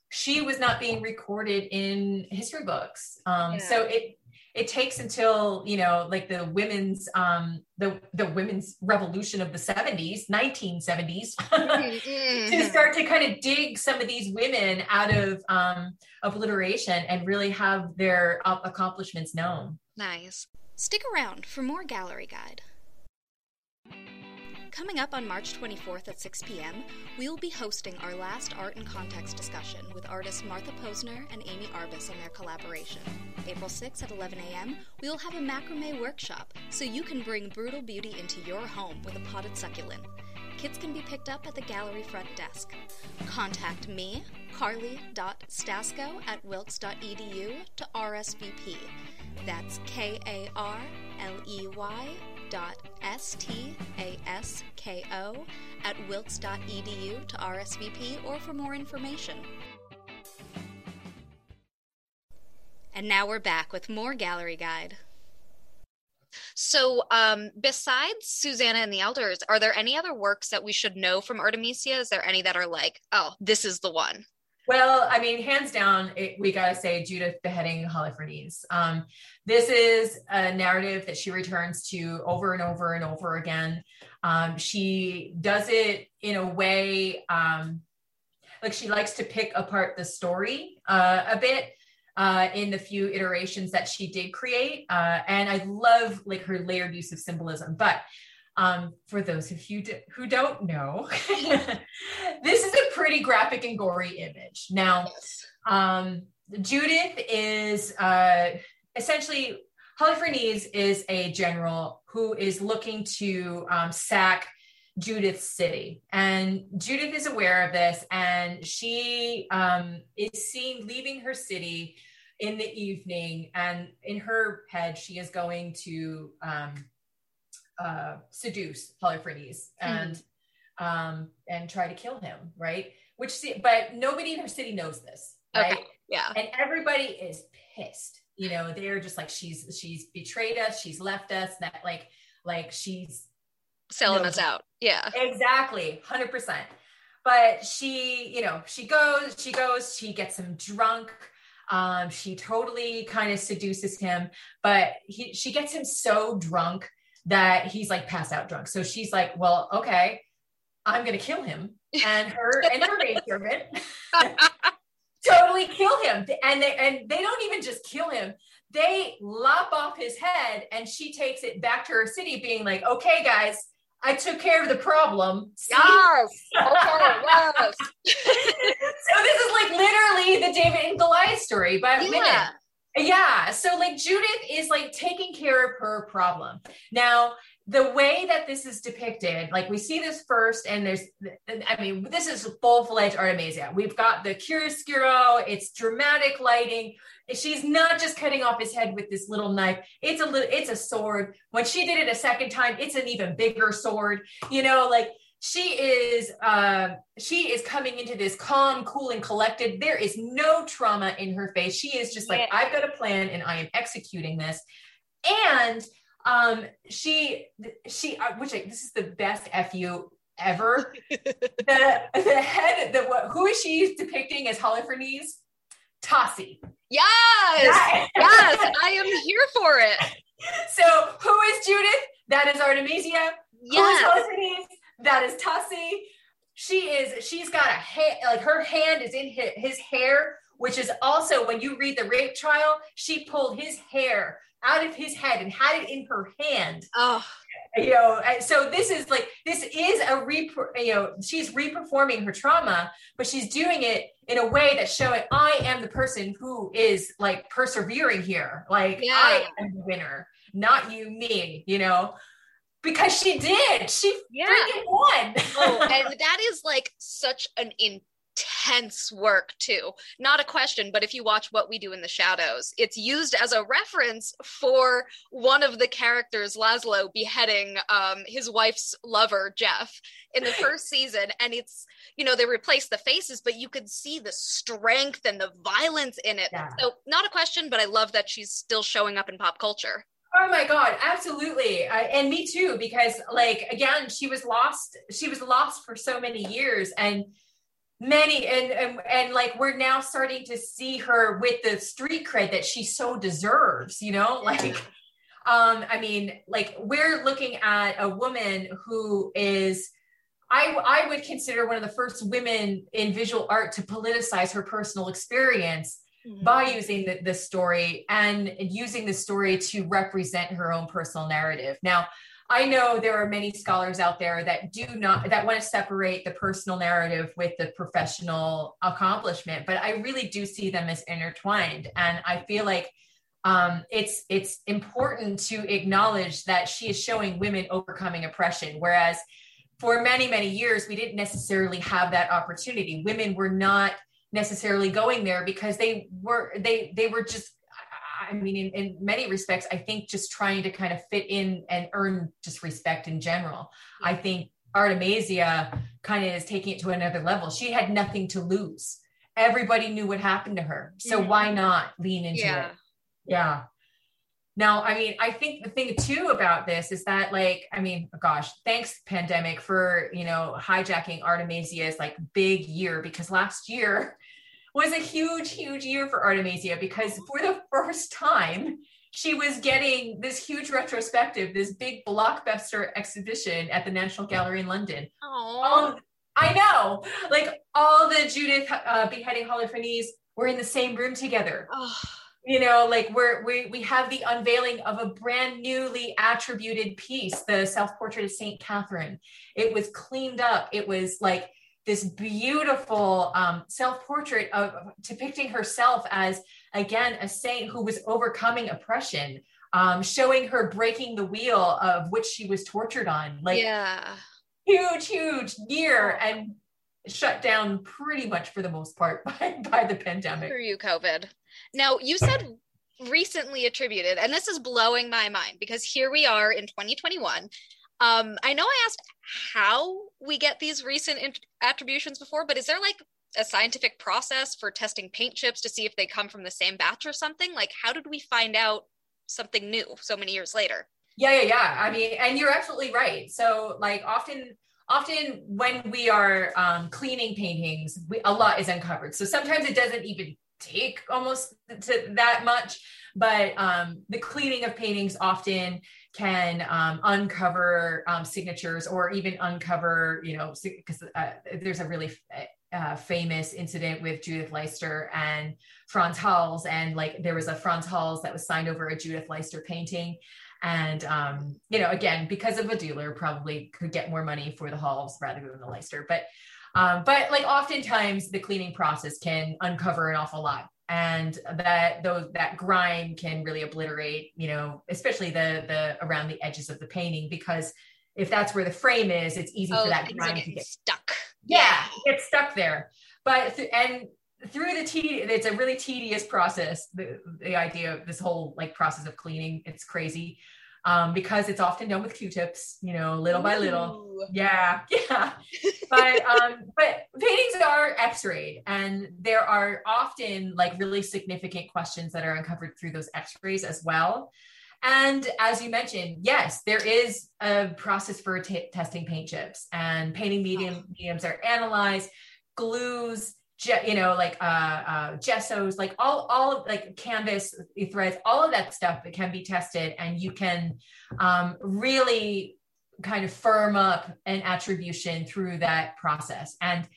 she was not being recorded in history books. Um, yeah. So it it takes until you know like the women's um the the women's revolution of the 70s 1970s (laughs) mm-hmm. to start to kind of dig some of these women out of um obliteration and really have their uh, accomplishments known nice stick around for more gallery guide Coming up on March 24th at 6 p.m., we will be hosting our last art and context discussion with artists Martha Posner and Amy Arbus on their collaboration. April 6th at 11 a.m., we will have a macrame workshop so you can bring brutal beauty into your home with a potted succulent. Kits can be picked up at the gallery front desk. Contact me, karley.stasko at wilkes.edu to RSVP. That's K A R L E Y dot S-T-A-S-K-O at wilkes.edu to RSVP or for more information. And now we're back with more gallery guide. So, um, besides Susanna and the Elders, are there any other works that we should know from Artemisia? Is there any that are like, oh, this is the one? Well, I mean, hands down, it, we got to say Judith beheading Holofernes. Um, this is a narrative that she returns to over and over and over again. Um, she does it in a way um, like she likes to pick apart the story uh, a bit. Uh, in the few iterations that she did create, uh, and I love like her layered use of symbolism. But um, for those of you who don't know, (laughs) this is a pretty graphic and gory image. Now, um, Judith is uh, essentially Holofernes is a general who is looking to um, sack Judith's city. And Judith is aware of this, and she um, is seen leaving her city in the evening. And in her head, she is going to um, uh, seduce Holofernes and mm. um, and try to kill him, right? Which, see, but nobody in her city knows this, right? Okay. Yeah, and everybody is pissed. You know, they're just like she's she's betrayed us, she's left us. That like like she's selling you know, us out. Yeah, exactly, hundred percent. But she, you know, she goes, she goes, she gets him drunk. Um, she totally kind of seduces him, but he, she gets him so drunk that he's like passed out drunk. So she's like, well, okay, I'm going to kill him. And her (laughs) and her maid servant (laughs) totally kill him. And they, and they don't even just kill him. They lop off his head and she takes it back to her city being like, okay, guys, I took care of the problem. See? Yes. Okay, (laughs) yes. so this is like literally the David and Goliath story by yeah. Yeah. So like Judith is like taking care of her problem. Now, the way that this is depicted, like we see this first, and there's, I mean, this is full fledged Artemisia. We've got the chiaroscuro, it's dramatic lighting. She's not just cutting off his head with this little knife. It's a little, it's a sword. When she did it a second time, it's an even bigger sword. You know, like she is, uh, she is coming into this calm, cool, and collected. There is no trauma in her face. She is just like, yeah. I've got a plan, and I am executing this. And um, she, she, uh, which I, this is the best fu ever. (laughs) the the head, the what? Who is she depicting as Holofernes? Tassi. Yes, yes, I am here for it. (laughs) So, who is Judith? That is Artemisia. Yes. Who is That is Tassi. She is. She's got a hand. Like her hand is in his, his hair, which is also when you read the rape trial. She pulled his hair out of his head and had it in her hand. Oh. You know, so this is like this is a re you know she's reperforming her trauma, but she's doing it in a way that's showing I am the person who is like persevering here. Like yeah. I am the winner, not you, me. You know, because she did. She yeah. freaking won. oh, and (laughs) that is like such an intense work too. Not a question, but if you watch What We Do in the Shadows, it's used as a reference for one of the characters, Laszlo, beheading um, his wife's lover, Jeff, in the first (laughs) season. And it's, you know, they replaced the faces, but you could see the strength and the violence in it. Yeah. So, not a question, but I love that she's still showing up in pop culture. Oh my god, absolutely, uh, and me too. Because, like, again, she was lost. She was lost for so many years, and many and, and and like we're now starting to see her with the street cred that she so deserves you know like um i mean like we're looking at a woman who is I, I would consider one of the first women in visual art to politicize her personal experience mm-hmm. by using the, the story and using the story to represent her own personal narrative. Now, I know there are many scholars out there that do not that want to separate the personal narrative with the professional accomplishment, but I really do see them as intertwined, and I feel like um, it's it's important to acknowledge that she is showing women overcoming oppression, whereas for many many years we didn't necessarily have that opportunity. Women were not necessarily going there because they were they they were just I mean, in, in, many respects, I think just trying to kind of fit in and earn just respect in general. I think Artemisia kind of is taking it to another level. She had nothing to lose. Everybody knew what happened to her. So mm-hmm. why not lean into yeah. it? Yeah. Now, I mean, I think the thing too about this is that, like, I mean, gosh, thanks pandemic for you know hijacking Artemisia's like big year because last year (laughs) was a huge, huge year for Artemisia because for the first time, she was getting this huge retrospective, this big blockbuster exhibition at the National Gallery in London. Oh, I know, like all the Judith uh, beheading Holofernes were in the same room together. Oh. You know, like we're, we we have the unveiling of a brand newly attributed piece, the self portrait of Saint Catherine. It was cleaned up. It was like this beautiful um, self-portrait of depicting herself as again a saint who was overcoming oppression um, showing her breaking the wheel of which she was tortured on like yeah huge huge year and shut down pretty much for the most part (laughs) by, by the pandemic for you covid now you said recently attributed, and this is blowing my mind because here we are in 2021. Um, I know I asked how we get these recent int- attributions before, but is there like a scientific process for testing paint chips to see if they come from the same batch or something? Like, how did we find out something new so many years later? Yeah, yeah, yeah. I mean, and you're absolutely right. So, like, often often when we are um, cleaning paintings, we, a lot is uncovered. So sometimes it doesn't even take almost to that much, but um, the cleaning of paintings often can um, uncover um, signatures or even uncover, you know, because uh, there's a really uh, famous incident with Judith Leyster and Frans Hals, and like there was a Frans Hals that was signed over a Judith Leyster painting, and um, you know again because of a dealer probably could get more money for the Hals rather than the Leyster but um, but like oftentimes the cleaning process can uncover an awful lot and that those that grime can really obliterate you know especially the the around the edges of the painting because if that's where the frame is it's easy oh, for that grime to get stuck. Yeah, yeah. get stuck there. But th- and through the tedious it's a really tedious process the, the idea of this whole like process of cleaning. It's crazy um, because it's often done with q-tips you know little Ooh. by little. Yeah (laughs) yeah. But um, but paintings are x-rayed and there are often like really significant questions that are uncovered through those x-rays as well. And as you mentioned, yes, there is a process for t- testing paint chips and painting medium mediums are analyzed, glues, je- you know, like uh, uh, gessos, like all, all of like canvas threads, all of that stuff that can be tested and you can um, really kind of firm up an attribution through that process. And,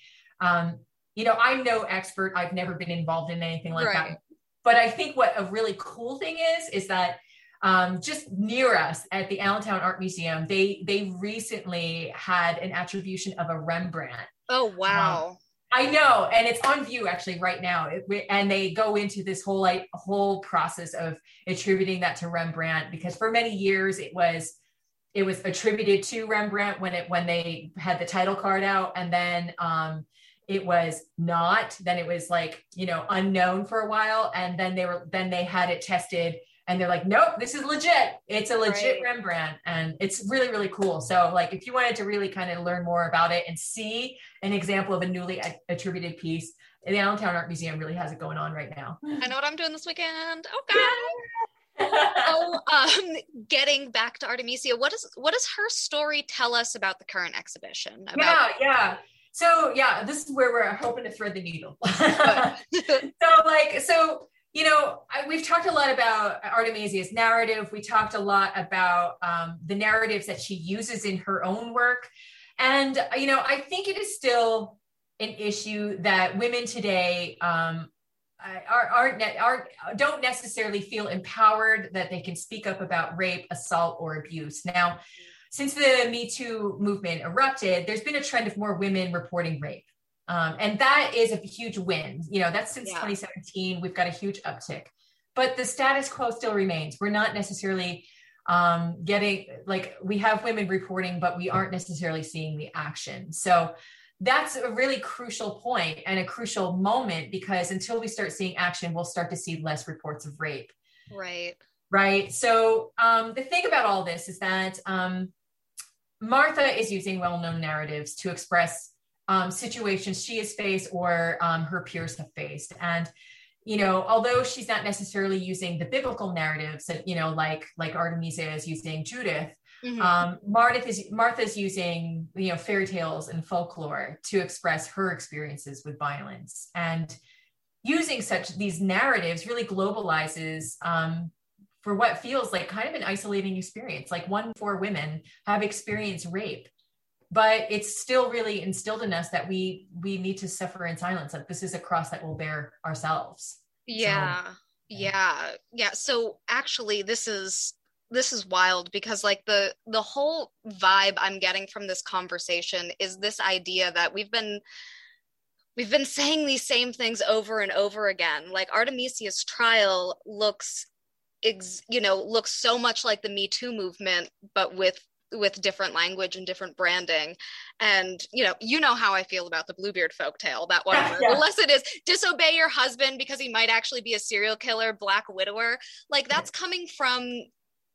um, you know, I'm no expert. I've never been involved in anything like right. that. But I think what a really cool thing is, is that um, just near us at the Allentown Art Museum, they they recently had an attribution of a Rembrandt. Oh wow! I know, and it's on view actually right now. It, and they go into this whole like whole process of attributing that to Rembrandt because for many years it was it was attributed to Rembrandt when it when they had the title card out, and then um, it was not. Then it was like you know unknown for a while, and then they were then they had it tested and they're like, nope, this is legit. It's a legit right. Rembrandt. And it's really, really cool. So, like, if you wanted to really kind of learn more about it and see an example of a newly attributed piece, the Allentown Art Museum really has it going on right now. I know what I'm doing this weekend. Okay. (laughs) so, um, getting back to Artemisia, what is what does her story tell us about the current exhibition? About- yeah, yeah. So yeah, this is where we're hoping to thread the needle. (laughs) so like, so you know, I, we've talked a lot about Artemisia's narrative. We talked a lot about um, the narratives that she uses in her own work. And, you know, I think it is still an issue that women today um, are, aren't, aren't, don't necessarily feel empowered that they can speak up about rape, assault, or abuse. Now, since the Me Too movement erupted, there's been a trend of more women reporting rape. Um, and that is a huge win. You know, that's since yeah. 2017. We've got a huge uptick, but the status quo still remains. We're not necessarily um, getting like we have women reporting, but we aren't necessarily seeing the action. So that's a really crucial point and a crucial moment because until we start seeing action, we'll start to see less reports of rape. Right. Right. So um, the thing about all this is that um, Martha is using well known narratives to express um, situations she has faced or um, her peers have faced. And you know, although she's not necessarily using the biblical narratives that you know, like like Artemisia is using Judith, mm-hmm. um, Martha is Martha's using you know fairy tales and folklore to express her experiences with violence and using such these narratives really globalizes um, for what feels like kind of an isolating experience. Like one four women have experienced rape but it's still really instilled in us that we we need to suffer in silence. Like this is a cross that we'll bear ourselves. Yeah. so, yeah. Yeah. So actually this is this is wild because like the the whole vibe i'm getting from this conversation is this idea that we've been we've been saying these same things over and over again. Like artemisia's trial looks ex, you know looks so much like the me too movement but with with different language and different branding. And you know, you know how I feel about the Bluebeard folktale. That one, (laughs) yeah. the lesson is disobey your husband because he might actually be a serial killer, black widower. Like that's coming from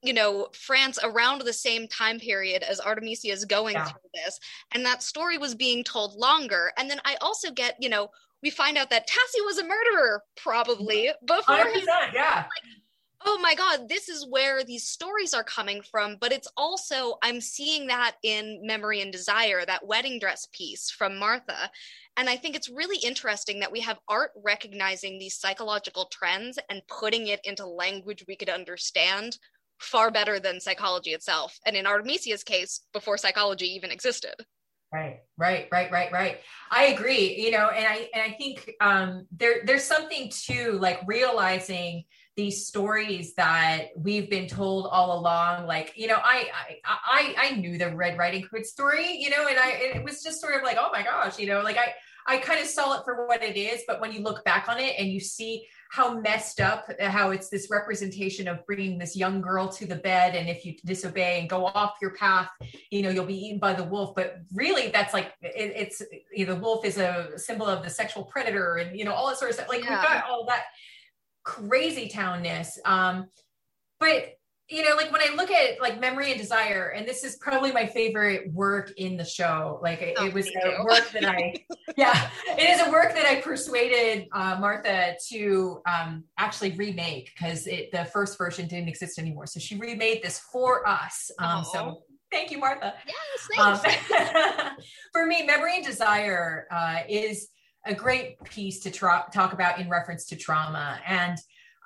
you know France around the same time period as Artemisia is going yeah. through this, and that story was being told longer. And then I also get you know we find out that Tassi was a murderer probably before. 100%, yeah. Like, oh my god this is where these stories are coming from but it's also i'm seeing that in memory and desire that wedding dress piece from martha and i think it's really interesting that we have art recognizing these psychological trends and putting it into language we could understand far better than psychology itself and in artemisia's case before psychology even existed Right, right, right, right, right. I agree. You know, and I and I think um, there there's something to like realizing these stories that we've been told all along like you know i i i, I knew the red riding hood story you know and i it was just sort of like oh my gosh you know like i i kind of saw it for what it is but when you look back on it and you see how messed up uh, how it's this representation of bringing this young girl to the bed and if you disobey and go off your path you know you'll be eaten by the wolf but really that's like it, it's you know, the wolf is a symbol of the sexual predator and you know all that sort of stuff like yeah. we've got all that crazy townness. Um, but you know, like when I look at like memory and desire, and this is probably my favorite work in the show. Like it, oh, it was a work that I, (laughs) yeah, it is a work that I persuaded uh, Martha to um, actually remake because the first version didn't exist anymore. So she remade this for us. Um, so thank you, Martha. Yes, thanks. Um, (laughs) for me, memory and desire uh, is a great piece to tra- talk about in reference to trauma. And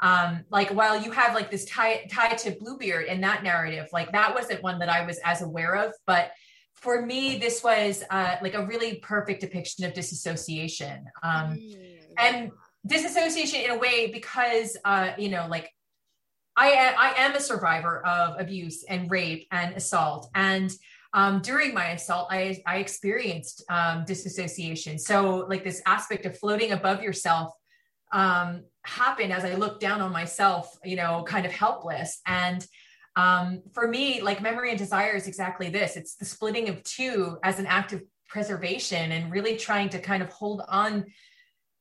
um like while you have like this tie tie to bluebeard in that narrative like that wasn't one that i was as aware of. But for me this was uh like a really perfect depiction of disassociation. Um mm. and disassociation in a way because uh you know like i i am a survivor of abuse and rape and assault. And um, during my assault, I, I experienced um, disassociation. So, like this aspect of floating above yourself um, happened as I looked down on myself, you know, kind of helpless. And um, for me, like memory and desire is exactly this it's the splitting of two as an act of preservation and really trying to kind of hold on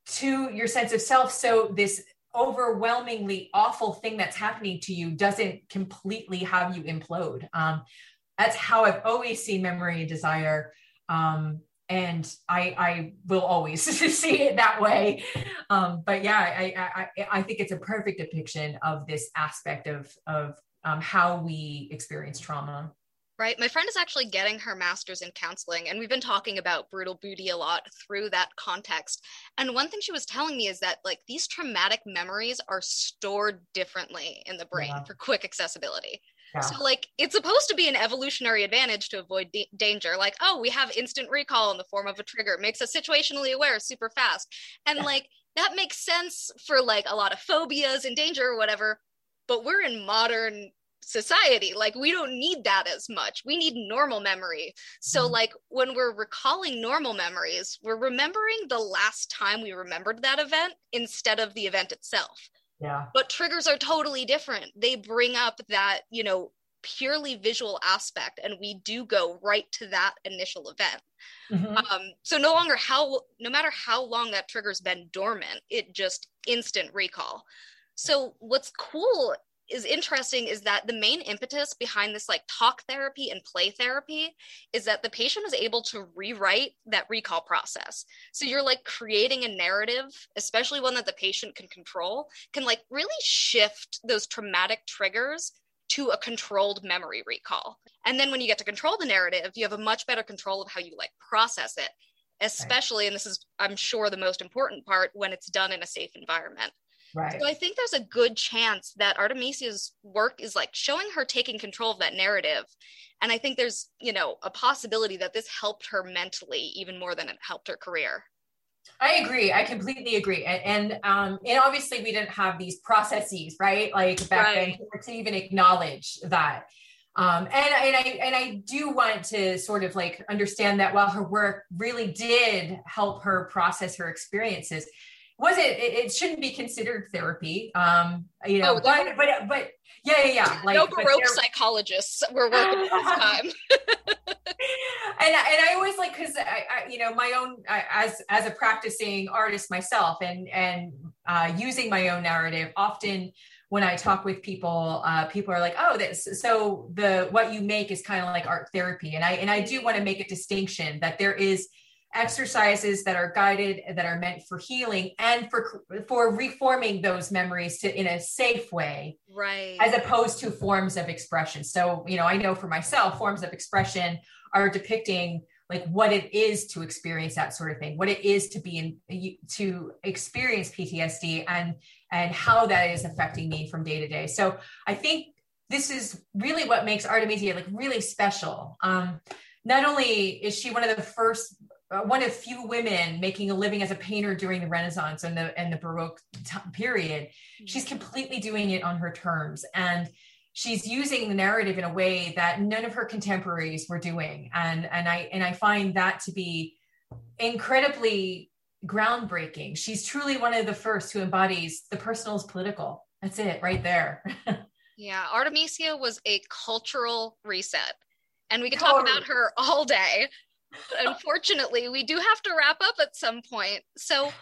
to your sense of self. So, this overwhelmingly awful thing that's happening to you doesn't completely have you implode. Um, that's how I've always seen memory and desire. Um, and I, I will always (laughs) see it that way. Um, but yeah, I, I, I think it's a perfect depiction of this aspect of, of um, how we experience trauma. Right. My friend is actually getting her master's in counseling, and we've been talking about brutal beauty a lot through that context. And one thing she was telling me is that, like, these traumatic memories are stored differently in the brain yeah. for quick accessibility. Yeah. So, like, it's supposed to be an evolutionary advantage to avoid danger. Like, oh, we have instant recall in the form of a trigger, it makes us situationally aware super fast. And, yeah. like, that makes sense for like a lot of phobias and danger or whatever. But we're in modern society. Like, we don't need that as much. We need normal memory. So, mm-hmm. like, when we're recalling normal memories, we're remembering the last time we remembered that event instead of the event itself. Yeah. But triggers are totally different. They bring up that, you know, purely visual aspect and we do go right to that initial event mm-hmm. um, so no longer how no matter how long that trigger's been dormant it just instant recall so what's cool is interesting is that the main impetus behind this like talk therapy and play therapy is that the patient is able to rewrite that recall process. So you're like creating a narrative especially one that the patient can control can like really shift those traumatic triggers to a controlled memory recall. And then when you get to control the narrative you have a much better control of how you like process it especially and this is i'm sure the most important part when it's done in a safe environment Right. So I think there's a good chance that Artemisia's work is like showing her taking control of that narrative. And I think there's, you know, a possibility that this helped her mentally even more than it helped her career. I agree. I completely agree. And, and um, and obviously we didn't have these processes, right? Like back right. then to even acknowledge that. Um, and, and I and I do want to sort of like understand that while her work really did help her process her experiences, wasn't it, it shouldn't be considered therapy. Um, you know, oh, but, but but yeah, yeah, yeah. Like no baroque psychologists were working at this time. (laughs) (laughs) and and I always like because I, I, you know my own I, as as a practicing artist myself and and uh, using my own narrative often when I talk with people, uh, people are like, "Oh, this." So the what you make is kind of like art therapy, and I and I do want to make a distinction that there is exercises that are guided that are meant for healing and for for reforming those memories to in a safe way. Right. As opposed to forms of expression. So you know i know for myself forms of expression are depicting like what it is to experience that sort of thing what it is to be in to experience ptsd and and how that is affecting me from day to day. So i think this is really what makes artemisia like really special. Um not only is she one of the first uh, one of few women making a living as a painter during the Renaissance and the and the Baroque t- period. Mm-hmm. She's completely doing it on her terms, and she's using the narrative in a way that none of her contemporaries were doing. And and I and I find that to be incredibly groundbreaking. She's truly one of the first who embodies the personal is political. That's it, right there. (laughs) yeah, Artemisia was a cultural reset. And we could talk totally. about her all day unfortunately, we do have to wrap up at some point. So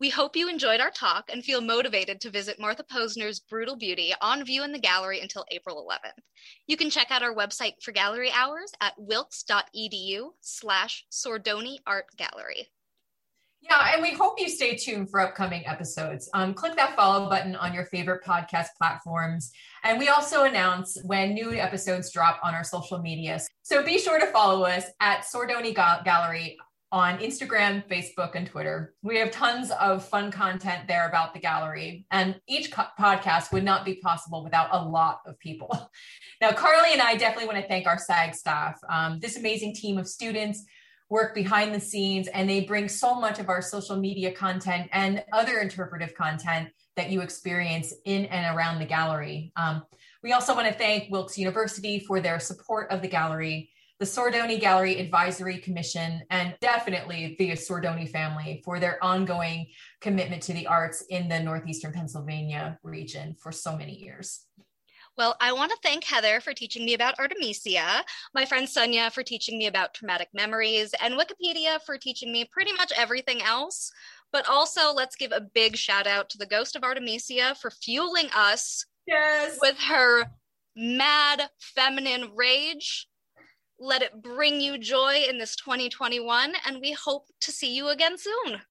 we hope you enjoyed our talk and feel motivated to visit Martha Posner's Brutal Beauty on view in the gallery until April 11th. You can check out our website for gallery hours at wilkes.edu slash Sordoni Art Gallery. Yeah, and we hope you stay tuned for upcoming episodes. Um, click that follow button on your favorite podcast platforms. And we also announce when new episodes drop on our social media. So be sure to follow us at Sordoni Gallery on Instagram, Facebook, and Twitter. We have tons of fun content there about the gallery, and each co- podcast would not be possible without a lot of people. (laughs) Now, Karley and I definitely want to thank our SAG staff, um, this amazing team of students work behind the scenes and they bring so much of our social media content and other interpretive content that you experience in and around the gallery. Um, we also want to thank Wilkes University for their support of the gallery, the Sordoni Gallery Advisory Commission, and definitely the Sordoni family for their ongoing commitment to the arts in the Northeastern Pennsylvania region for so many years. Well, I want to thank Heather for teaching me about Artemisia, my friend Sonia for teaching me about traumatic memories, and Wikipedia for teaching me pretty much everything else. But also, let's give a big shout out to the ghost of Artemisia for fueling us yes. with her mad feminine rage. Let it bring you joy in this 2021, and we hope to see you again soon.